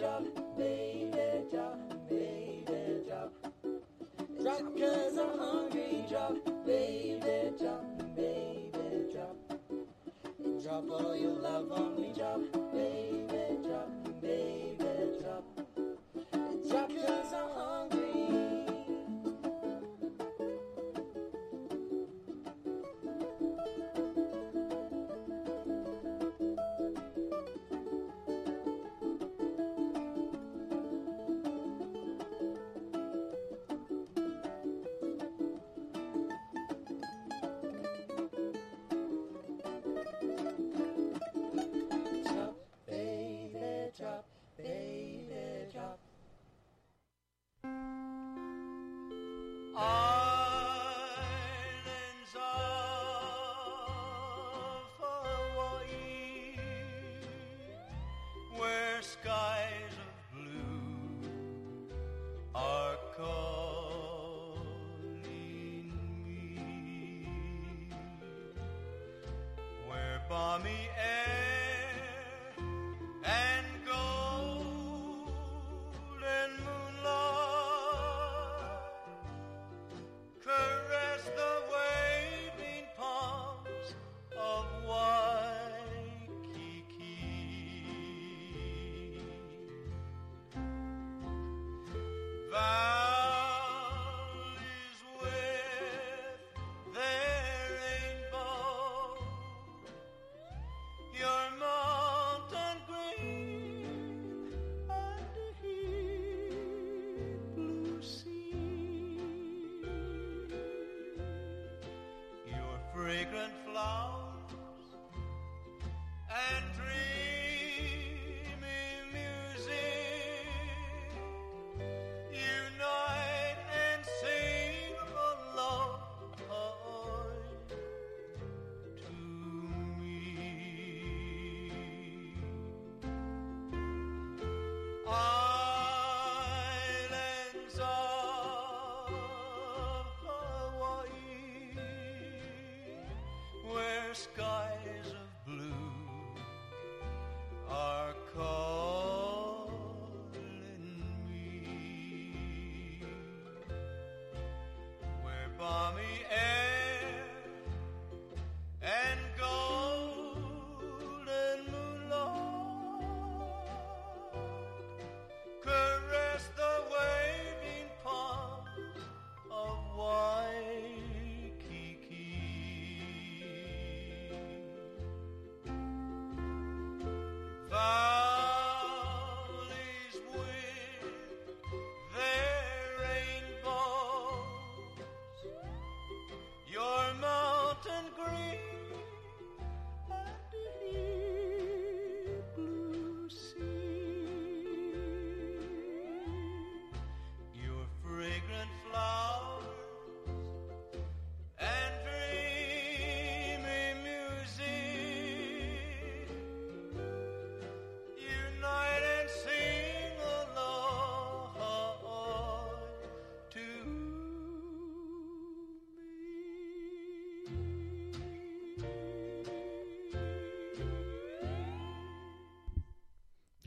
love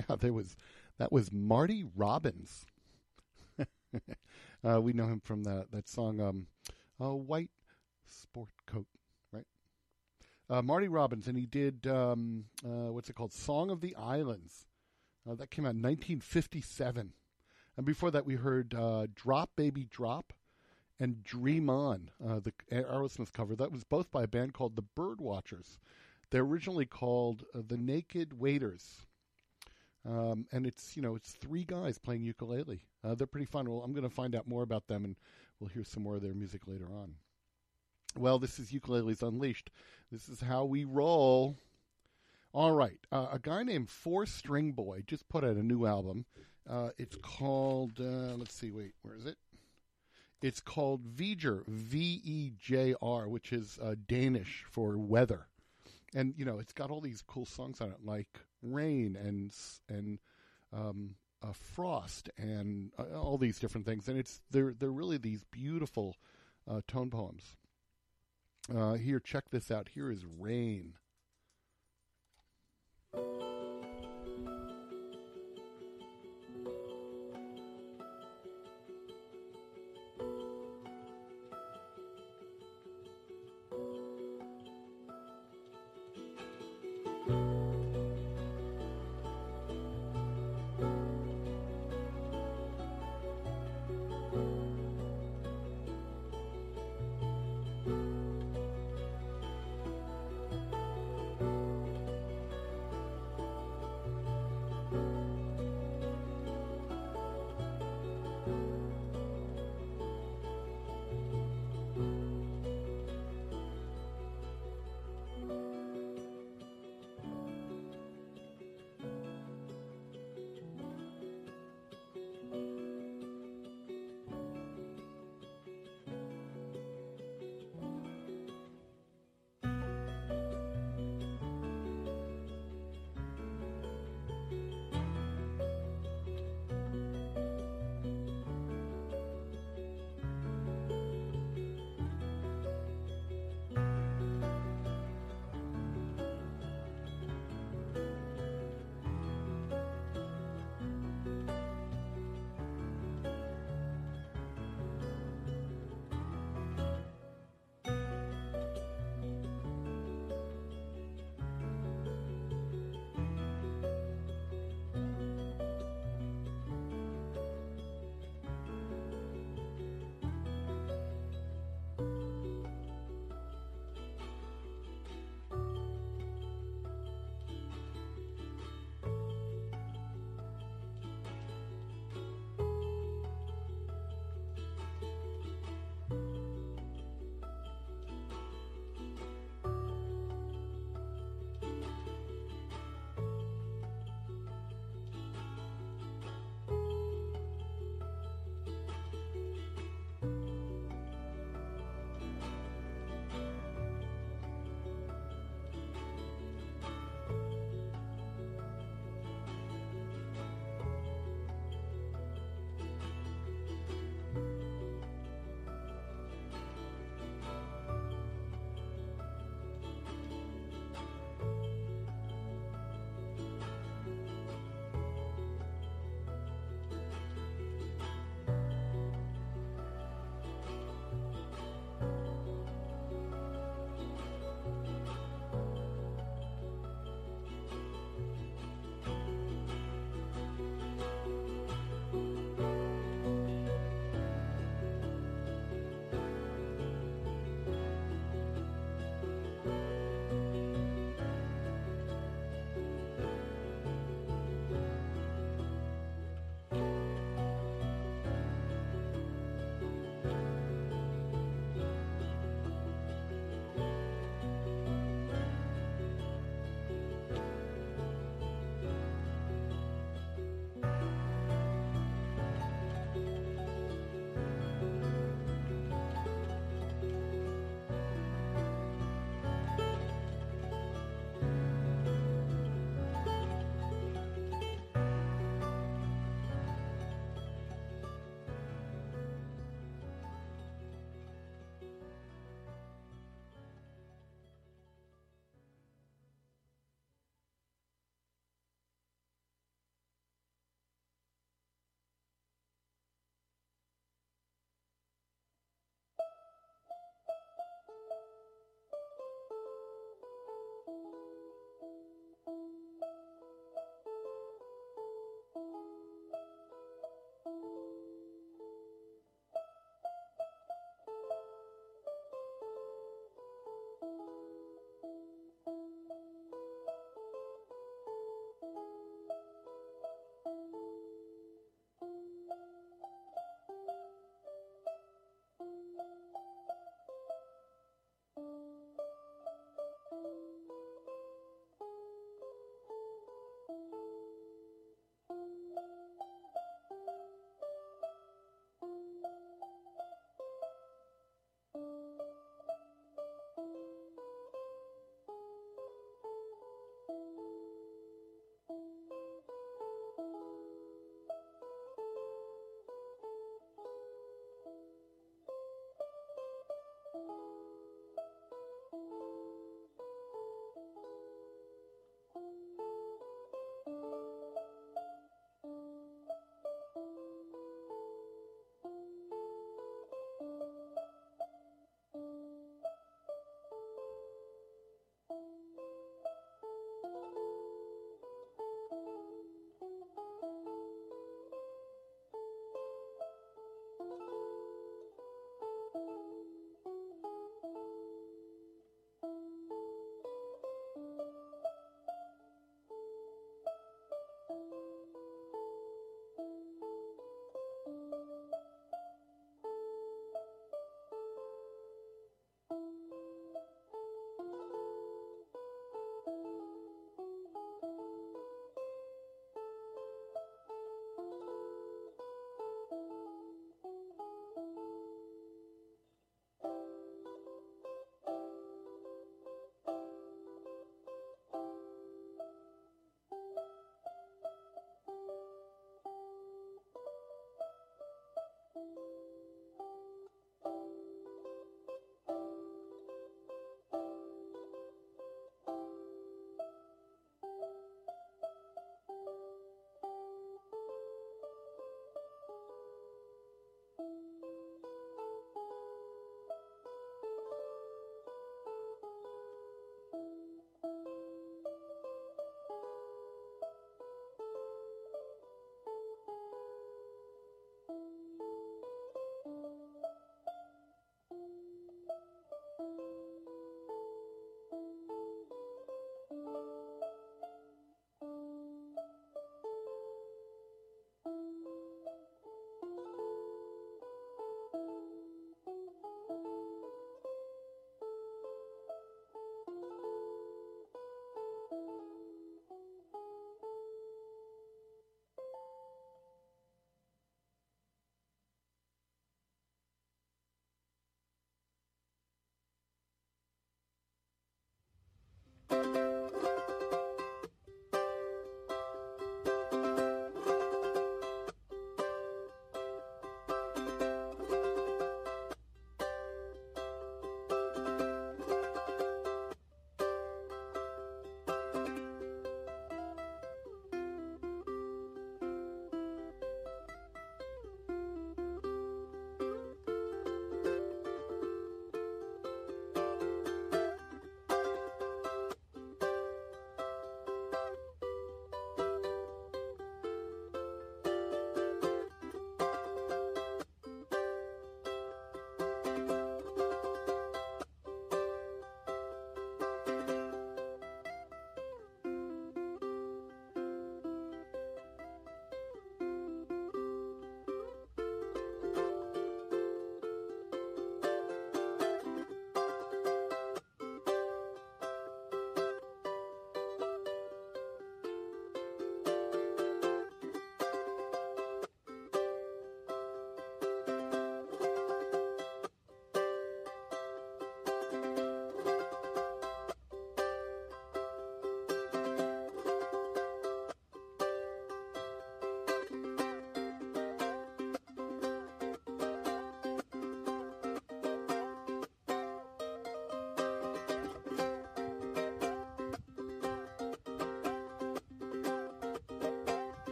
[laughs] Yeah, there was that was Marty Robbins. [laughs] uh, we know him from that that song, um, "A White Sport Coat," right? Uh, Marty Robbins, and he did um, uh, what's it called, "Song of the Islands." Uh, that came out in 1957, and before that we heard uh, "Drop Baby Drop" and "Dream On," the Aerosmith cover. That was both by a band called the Birdwatchers. They're originally called the Naked Waiters. Um, and it's you know it's three guys playing ukulele. Uh, they're pretty fun. Well, I'm going to find out more about them, and we'll hear some more of their music later on. Well, this is Ukuleles Unleashed. This is how we roll. All right, uh, a guy named Four String Boy just put out a new album. Uh, it's called. Uh, let's see. Wait, where is it? It's called Vejr, V E J R, which is uh, Danish for weather and you know it's got all these cool songs on it like rain and and um, uh, frost and uh, all these different things. And it's they're they're really these beautiful uh, tone poems. Uh, here check this out. Here is rain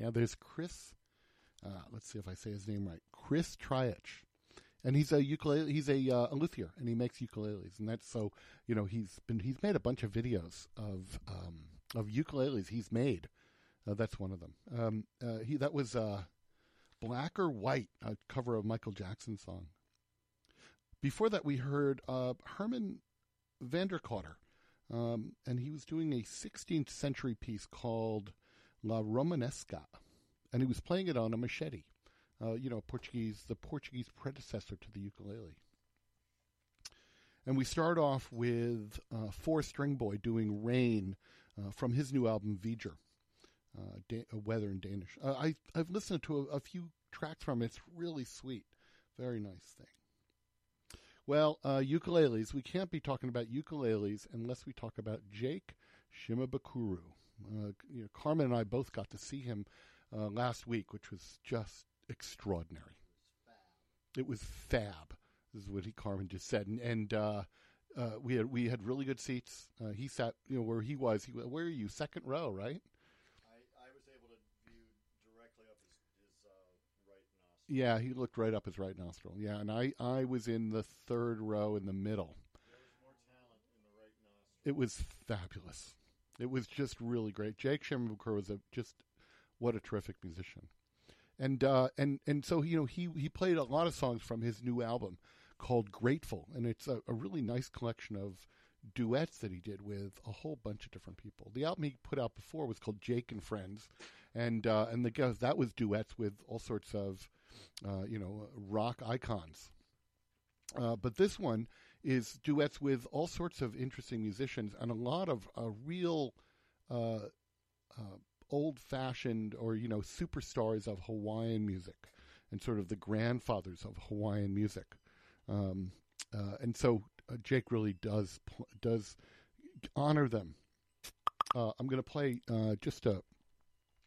Now there's Chris. Uh, let's see if I say his name right. Chris Triach, and he's a ukulele. He's a, uh, a luthier, and he makes ukuleles, and that's so you know he's been he's made a bunch of videos of um, of ukuleles he's made. Uh, that's one of them. Um, uh, he that was uh, Black or White, a cover of Michael Jackson's song. Before that, we heard uh, Herman Vandecauter, um, and he was doing a 16th century piece called La Romanesca, and he was playing it on a machete. Uh, you know, Portuguese, the Portuguese predecessor to the ukulele. And we start off with uh, Four String Boy doing Rain uh, from his new album Viger, uh, da- uh, Weather in Danish. Uh, I, I've listened to a, a few tracks from it. It's really sweet. Very nice thing. Well, ukuleles. We can't be talking about ukuleles unless we talk about Jake Shimabukuro. You know, Carmen and I both got to see him uh, last week, which was just extraordinary. It was fab. This is what he Carmen just said, and, and uh, uh, we had we had really good seats. Uh, he sat, you know, where he was. He where are you? Second row, right? I, I was able to view directly up his, his uh, right nostril. Yeah, he looked right up his right nostril. Yeah, and I I was in the third row in the middle. There was more talent in the right nostril. It was fabulous. It was just really great. Jake Shimabukuro was a just what a terrific musician, and uh, and and so you know he he played a lot of songs from his new album called Grateful, and it's a, a really nice collection of duets that he did with a whole bunch of different people. The album he put out before was called Jake and Friends, and uh, and the guys that was duets with all sorts of uh, you know rock icons. Uh, but this one is duets with all sorts of interesting musicians and a lot of uh, real uh, old-fashioned or you know superstars of Hawaiian music and sort of the grandfathers of Hawaiian music. Um, uh, and so uh, Jake really does does honor them. Uh, I'm going to play uh, just a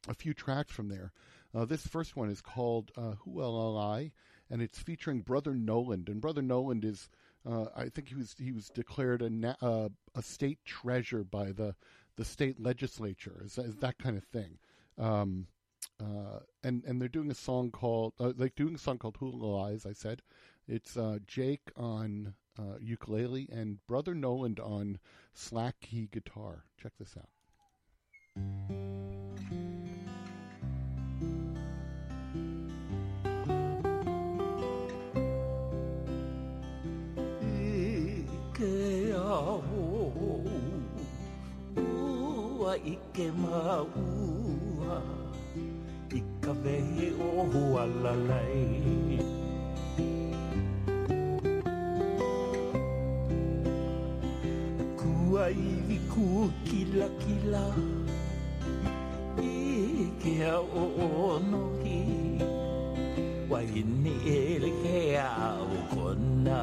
a few tracks from there. Uh, this first one is called uh, "Who Will I," and it's featuring Brother Noland. And Brother Noland is, uh, I think he was he was declared a na- uh, a state treasure by the the state legislature. Is, is that kind of thing. Um, uh, and and they're doing a song called uh, like doing a song called Hula Will I," said. It's uh, Jake on uh, ukulele and Brother Noland on slack key guitar. Check this out. Ua i maua i ka vehe o hualalai. Kua iwi ku kila kila i ke ao onohi waini ele ke ao kona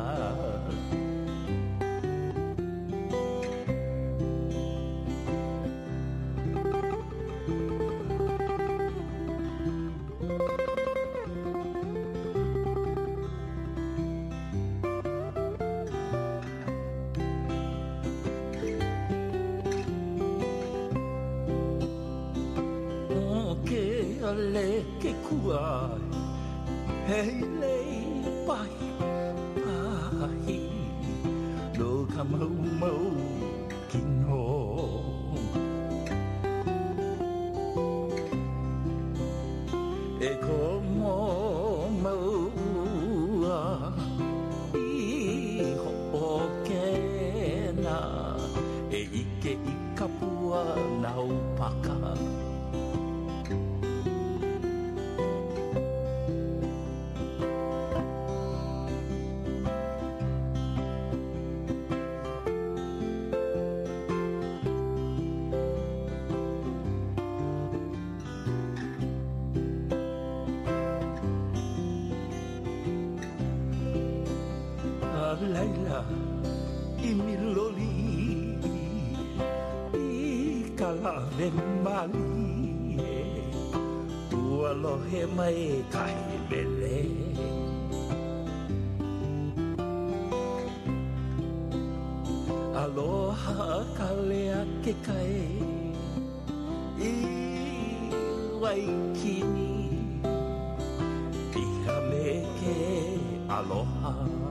kalave mali e ua lohe mai kai mele aloha ka lea ke kai i ai kini Piha me ke aloha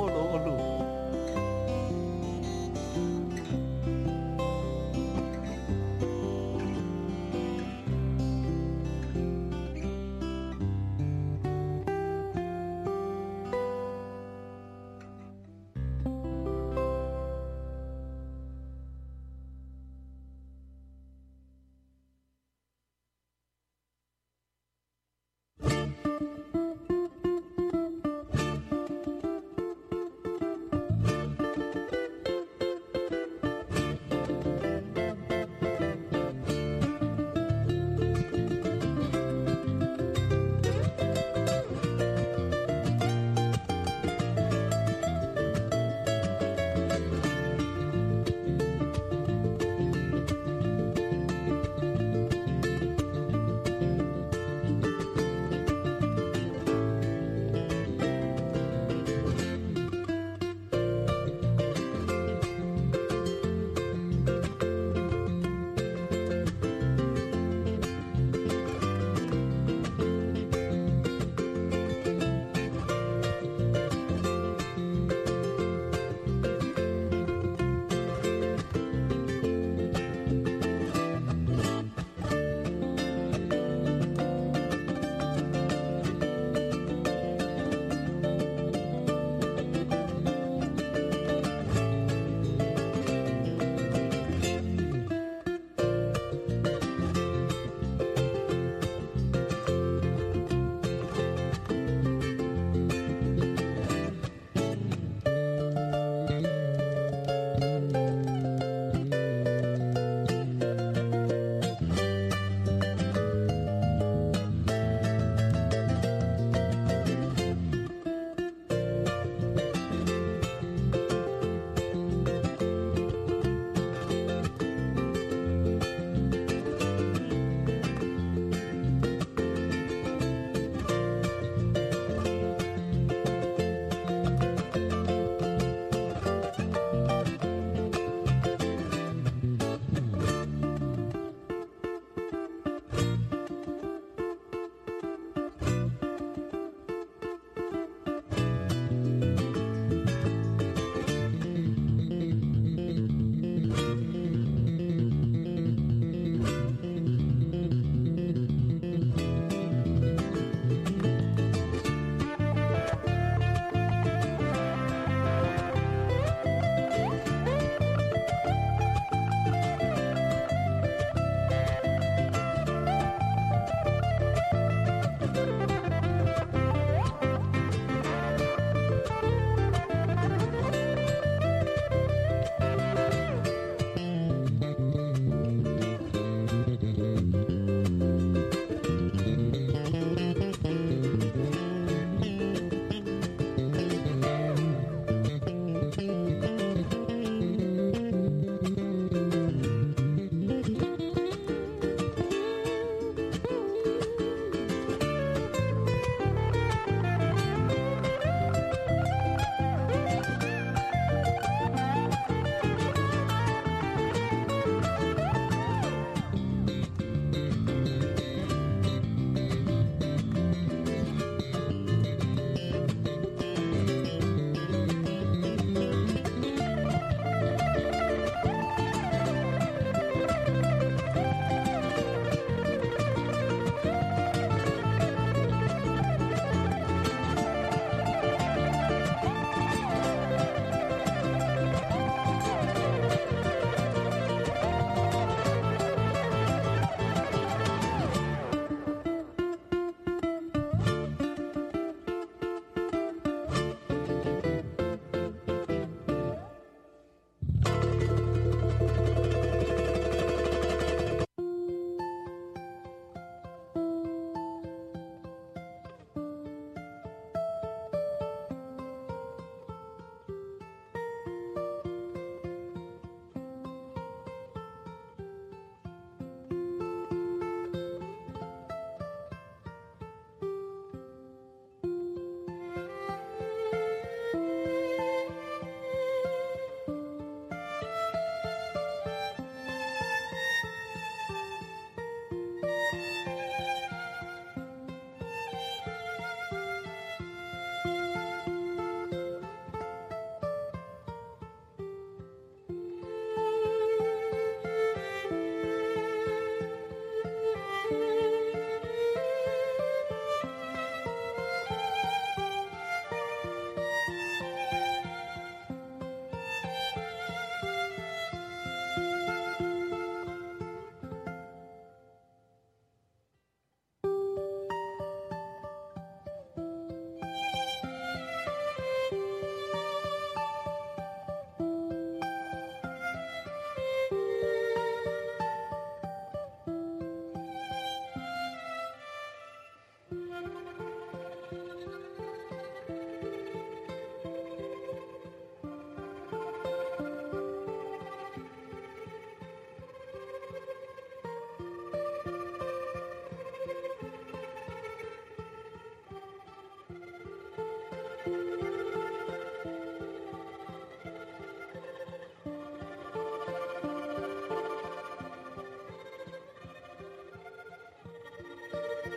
Ooh, So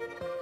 Música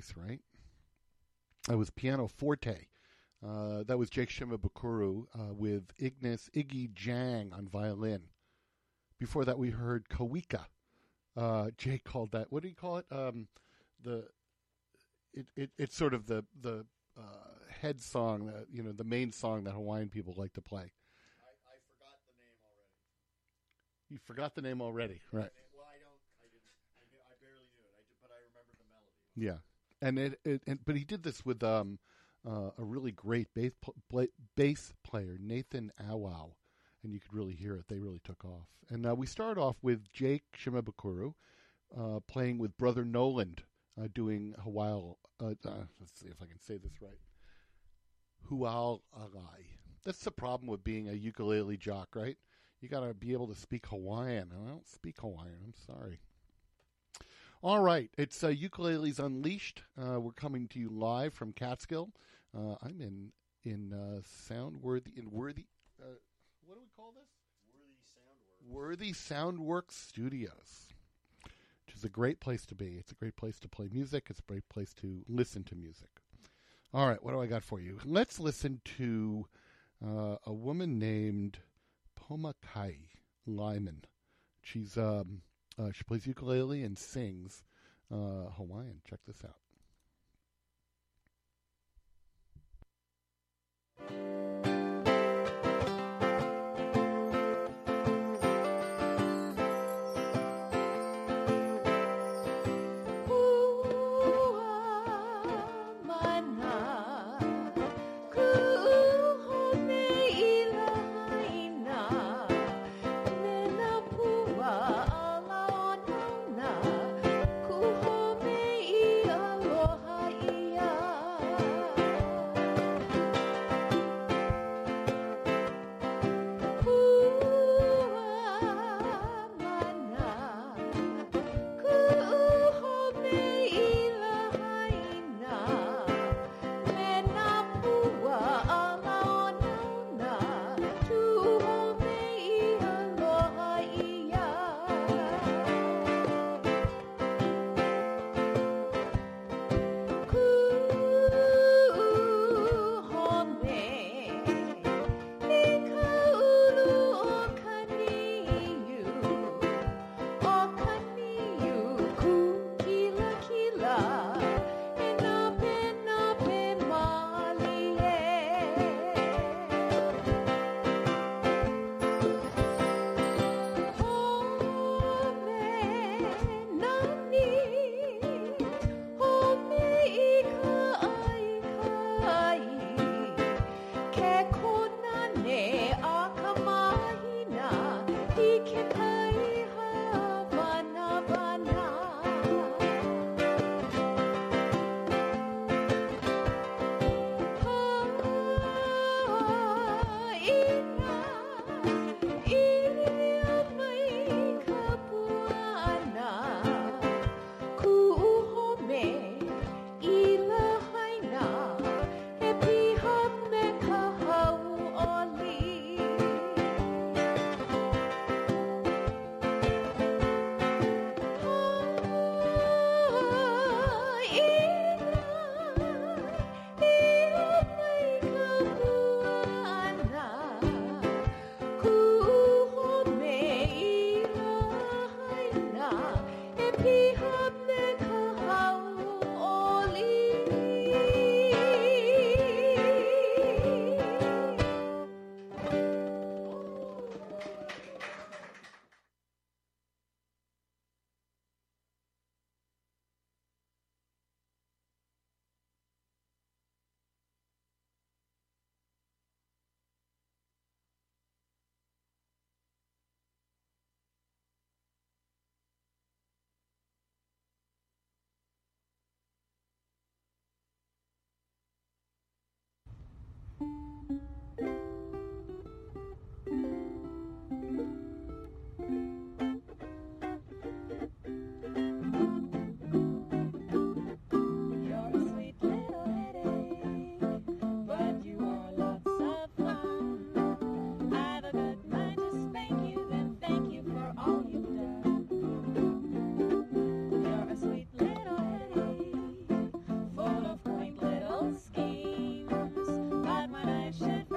nice, right? That was piano forte. Uh, that was Jake Shimabukuro uh, with Ignace Iggy Jang on violin. Before that, we heard Kawika. Uh, Jake called that. What do you call it? Um, the it, it it's sort of the the uh, head song that you know the main song that Hawaiian people like to play. I, I forgot the name already. You forgot the name already, right? Well, I don't. I didn't. I, knew, I barely knew it. I did, but I remember the melody. Yeah, and it, it and but he did this with um uh, a really great bass bass player Nathan Aweau, and you could really hear it. They really took off. And uh, we start off with Jake Shimabukuro uh, playing with Brother Noland, uh, doing Hawaii. Uh, uh, let's see if I can say this right. Hual. That's the problem with being a ukulele jock, right? You got to be able to speak Hawaiian. I don't speak Hawaiian. I'm sorry. All right, it's uh, Ukuleles Unleashed. Uh, we're coming to you live from Catskill. Uh, I'm in in uh, Soundworthy in Worthy. Uh, what do we call this? Worthy Sound Works Studios, which is a great place to be. It's a great place to play music. It's a great place to listen to music. All right, what do I got for you? Let's listen to uh, a woman named Pomakai Lyman. She's um, uh, she plays ukulele and sings uh, Hawaiian. Check this out.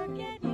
forget you.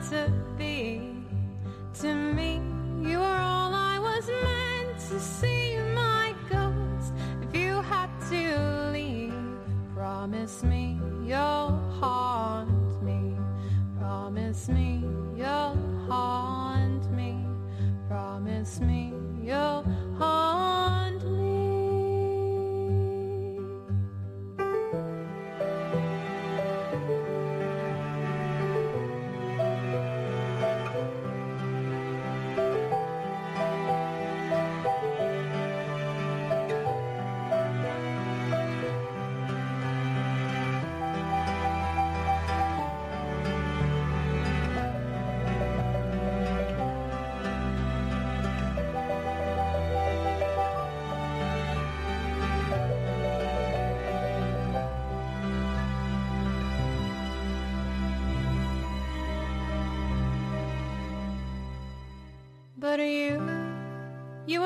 子。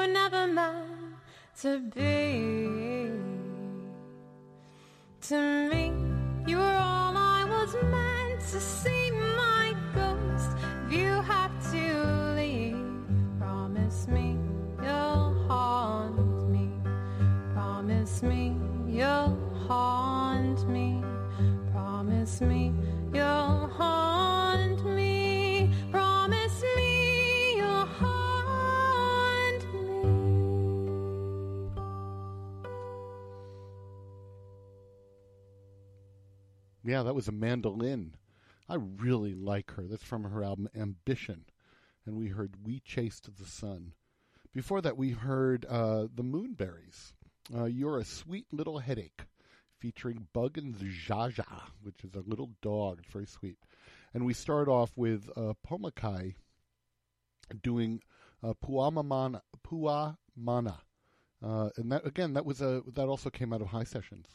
Never meant to be. Yeah, that was a mandolin. I really like her. That's from her album Ambition. And we heard We Chased the Sun. Before that, we heard uh, The Moonberries. Uh, You're a Sweet Little Headache, featuring Bug and Jaja, which is a little dog. It's very sweet. And we start off with uh, Pomakai doing uh. Puamana. Uh, and that again, that was a that also came out of High Sessions.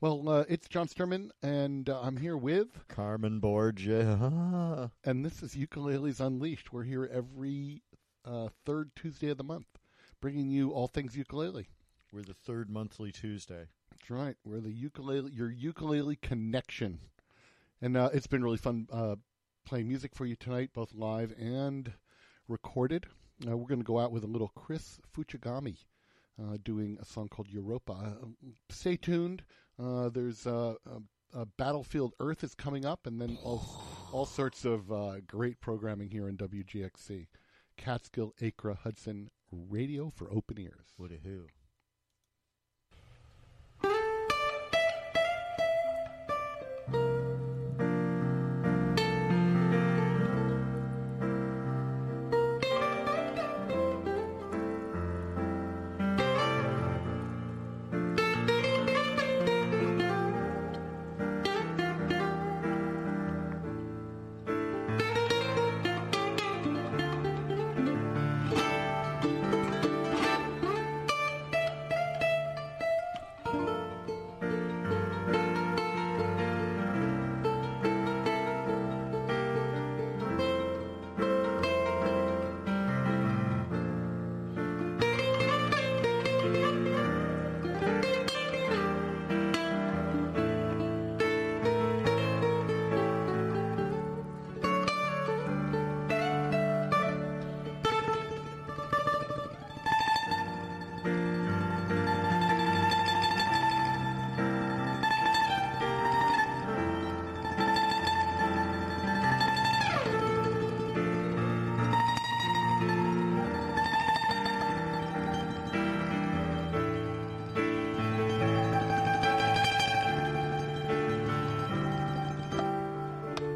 Well, uh, it's John Sturman, and uh, I'm here with Carmen Borgia. [laughs] and this is Ukuleles Unleashed. We're here every uh, third Tuesday of the month, bringing you all things ukulele. We're the third monthly Tuesday. That's right. We're the ukulele, your ukulele connection, and uh, it's been really fun uh, playing music for you tonight, both live and recorded. Uh, we're going to go out with a little Chris Fuchigami uh, doing a song called Europa. Uh, stay tuned. Uh, there's uh, Battlefield Earth is coming up, and then all all sorts of uh, great programming here in WGXC, Catskill, Acra, Hudson Radio for open ears. Woody who?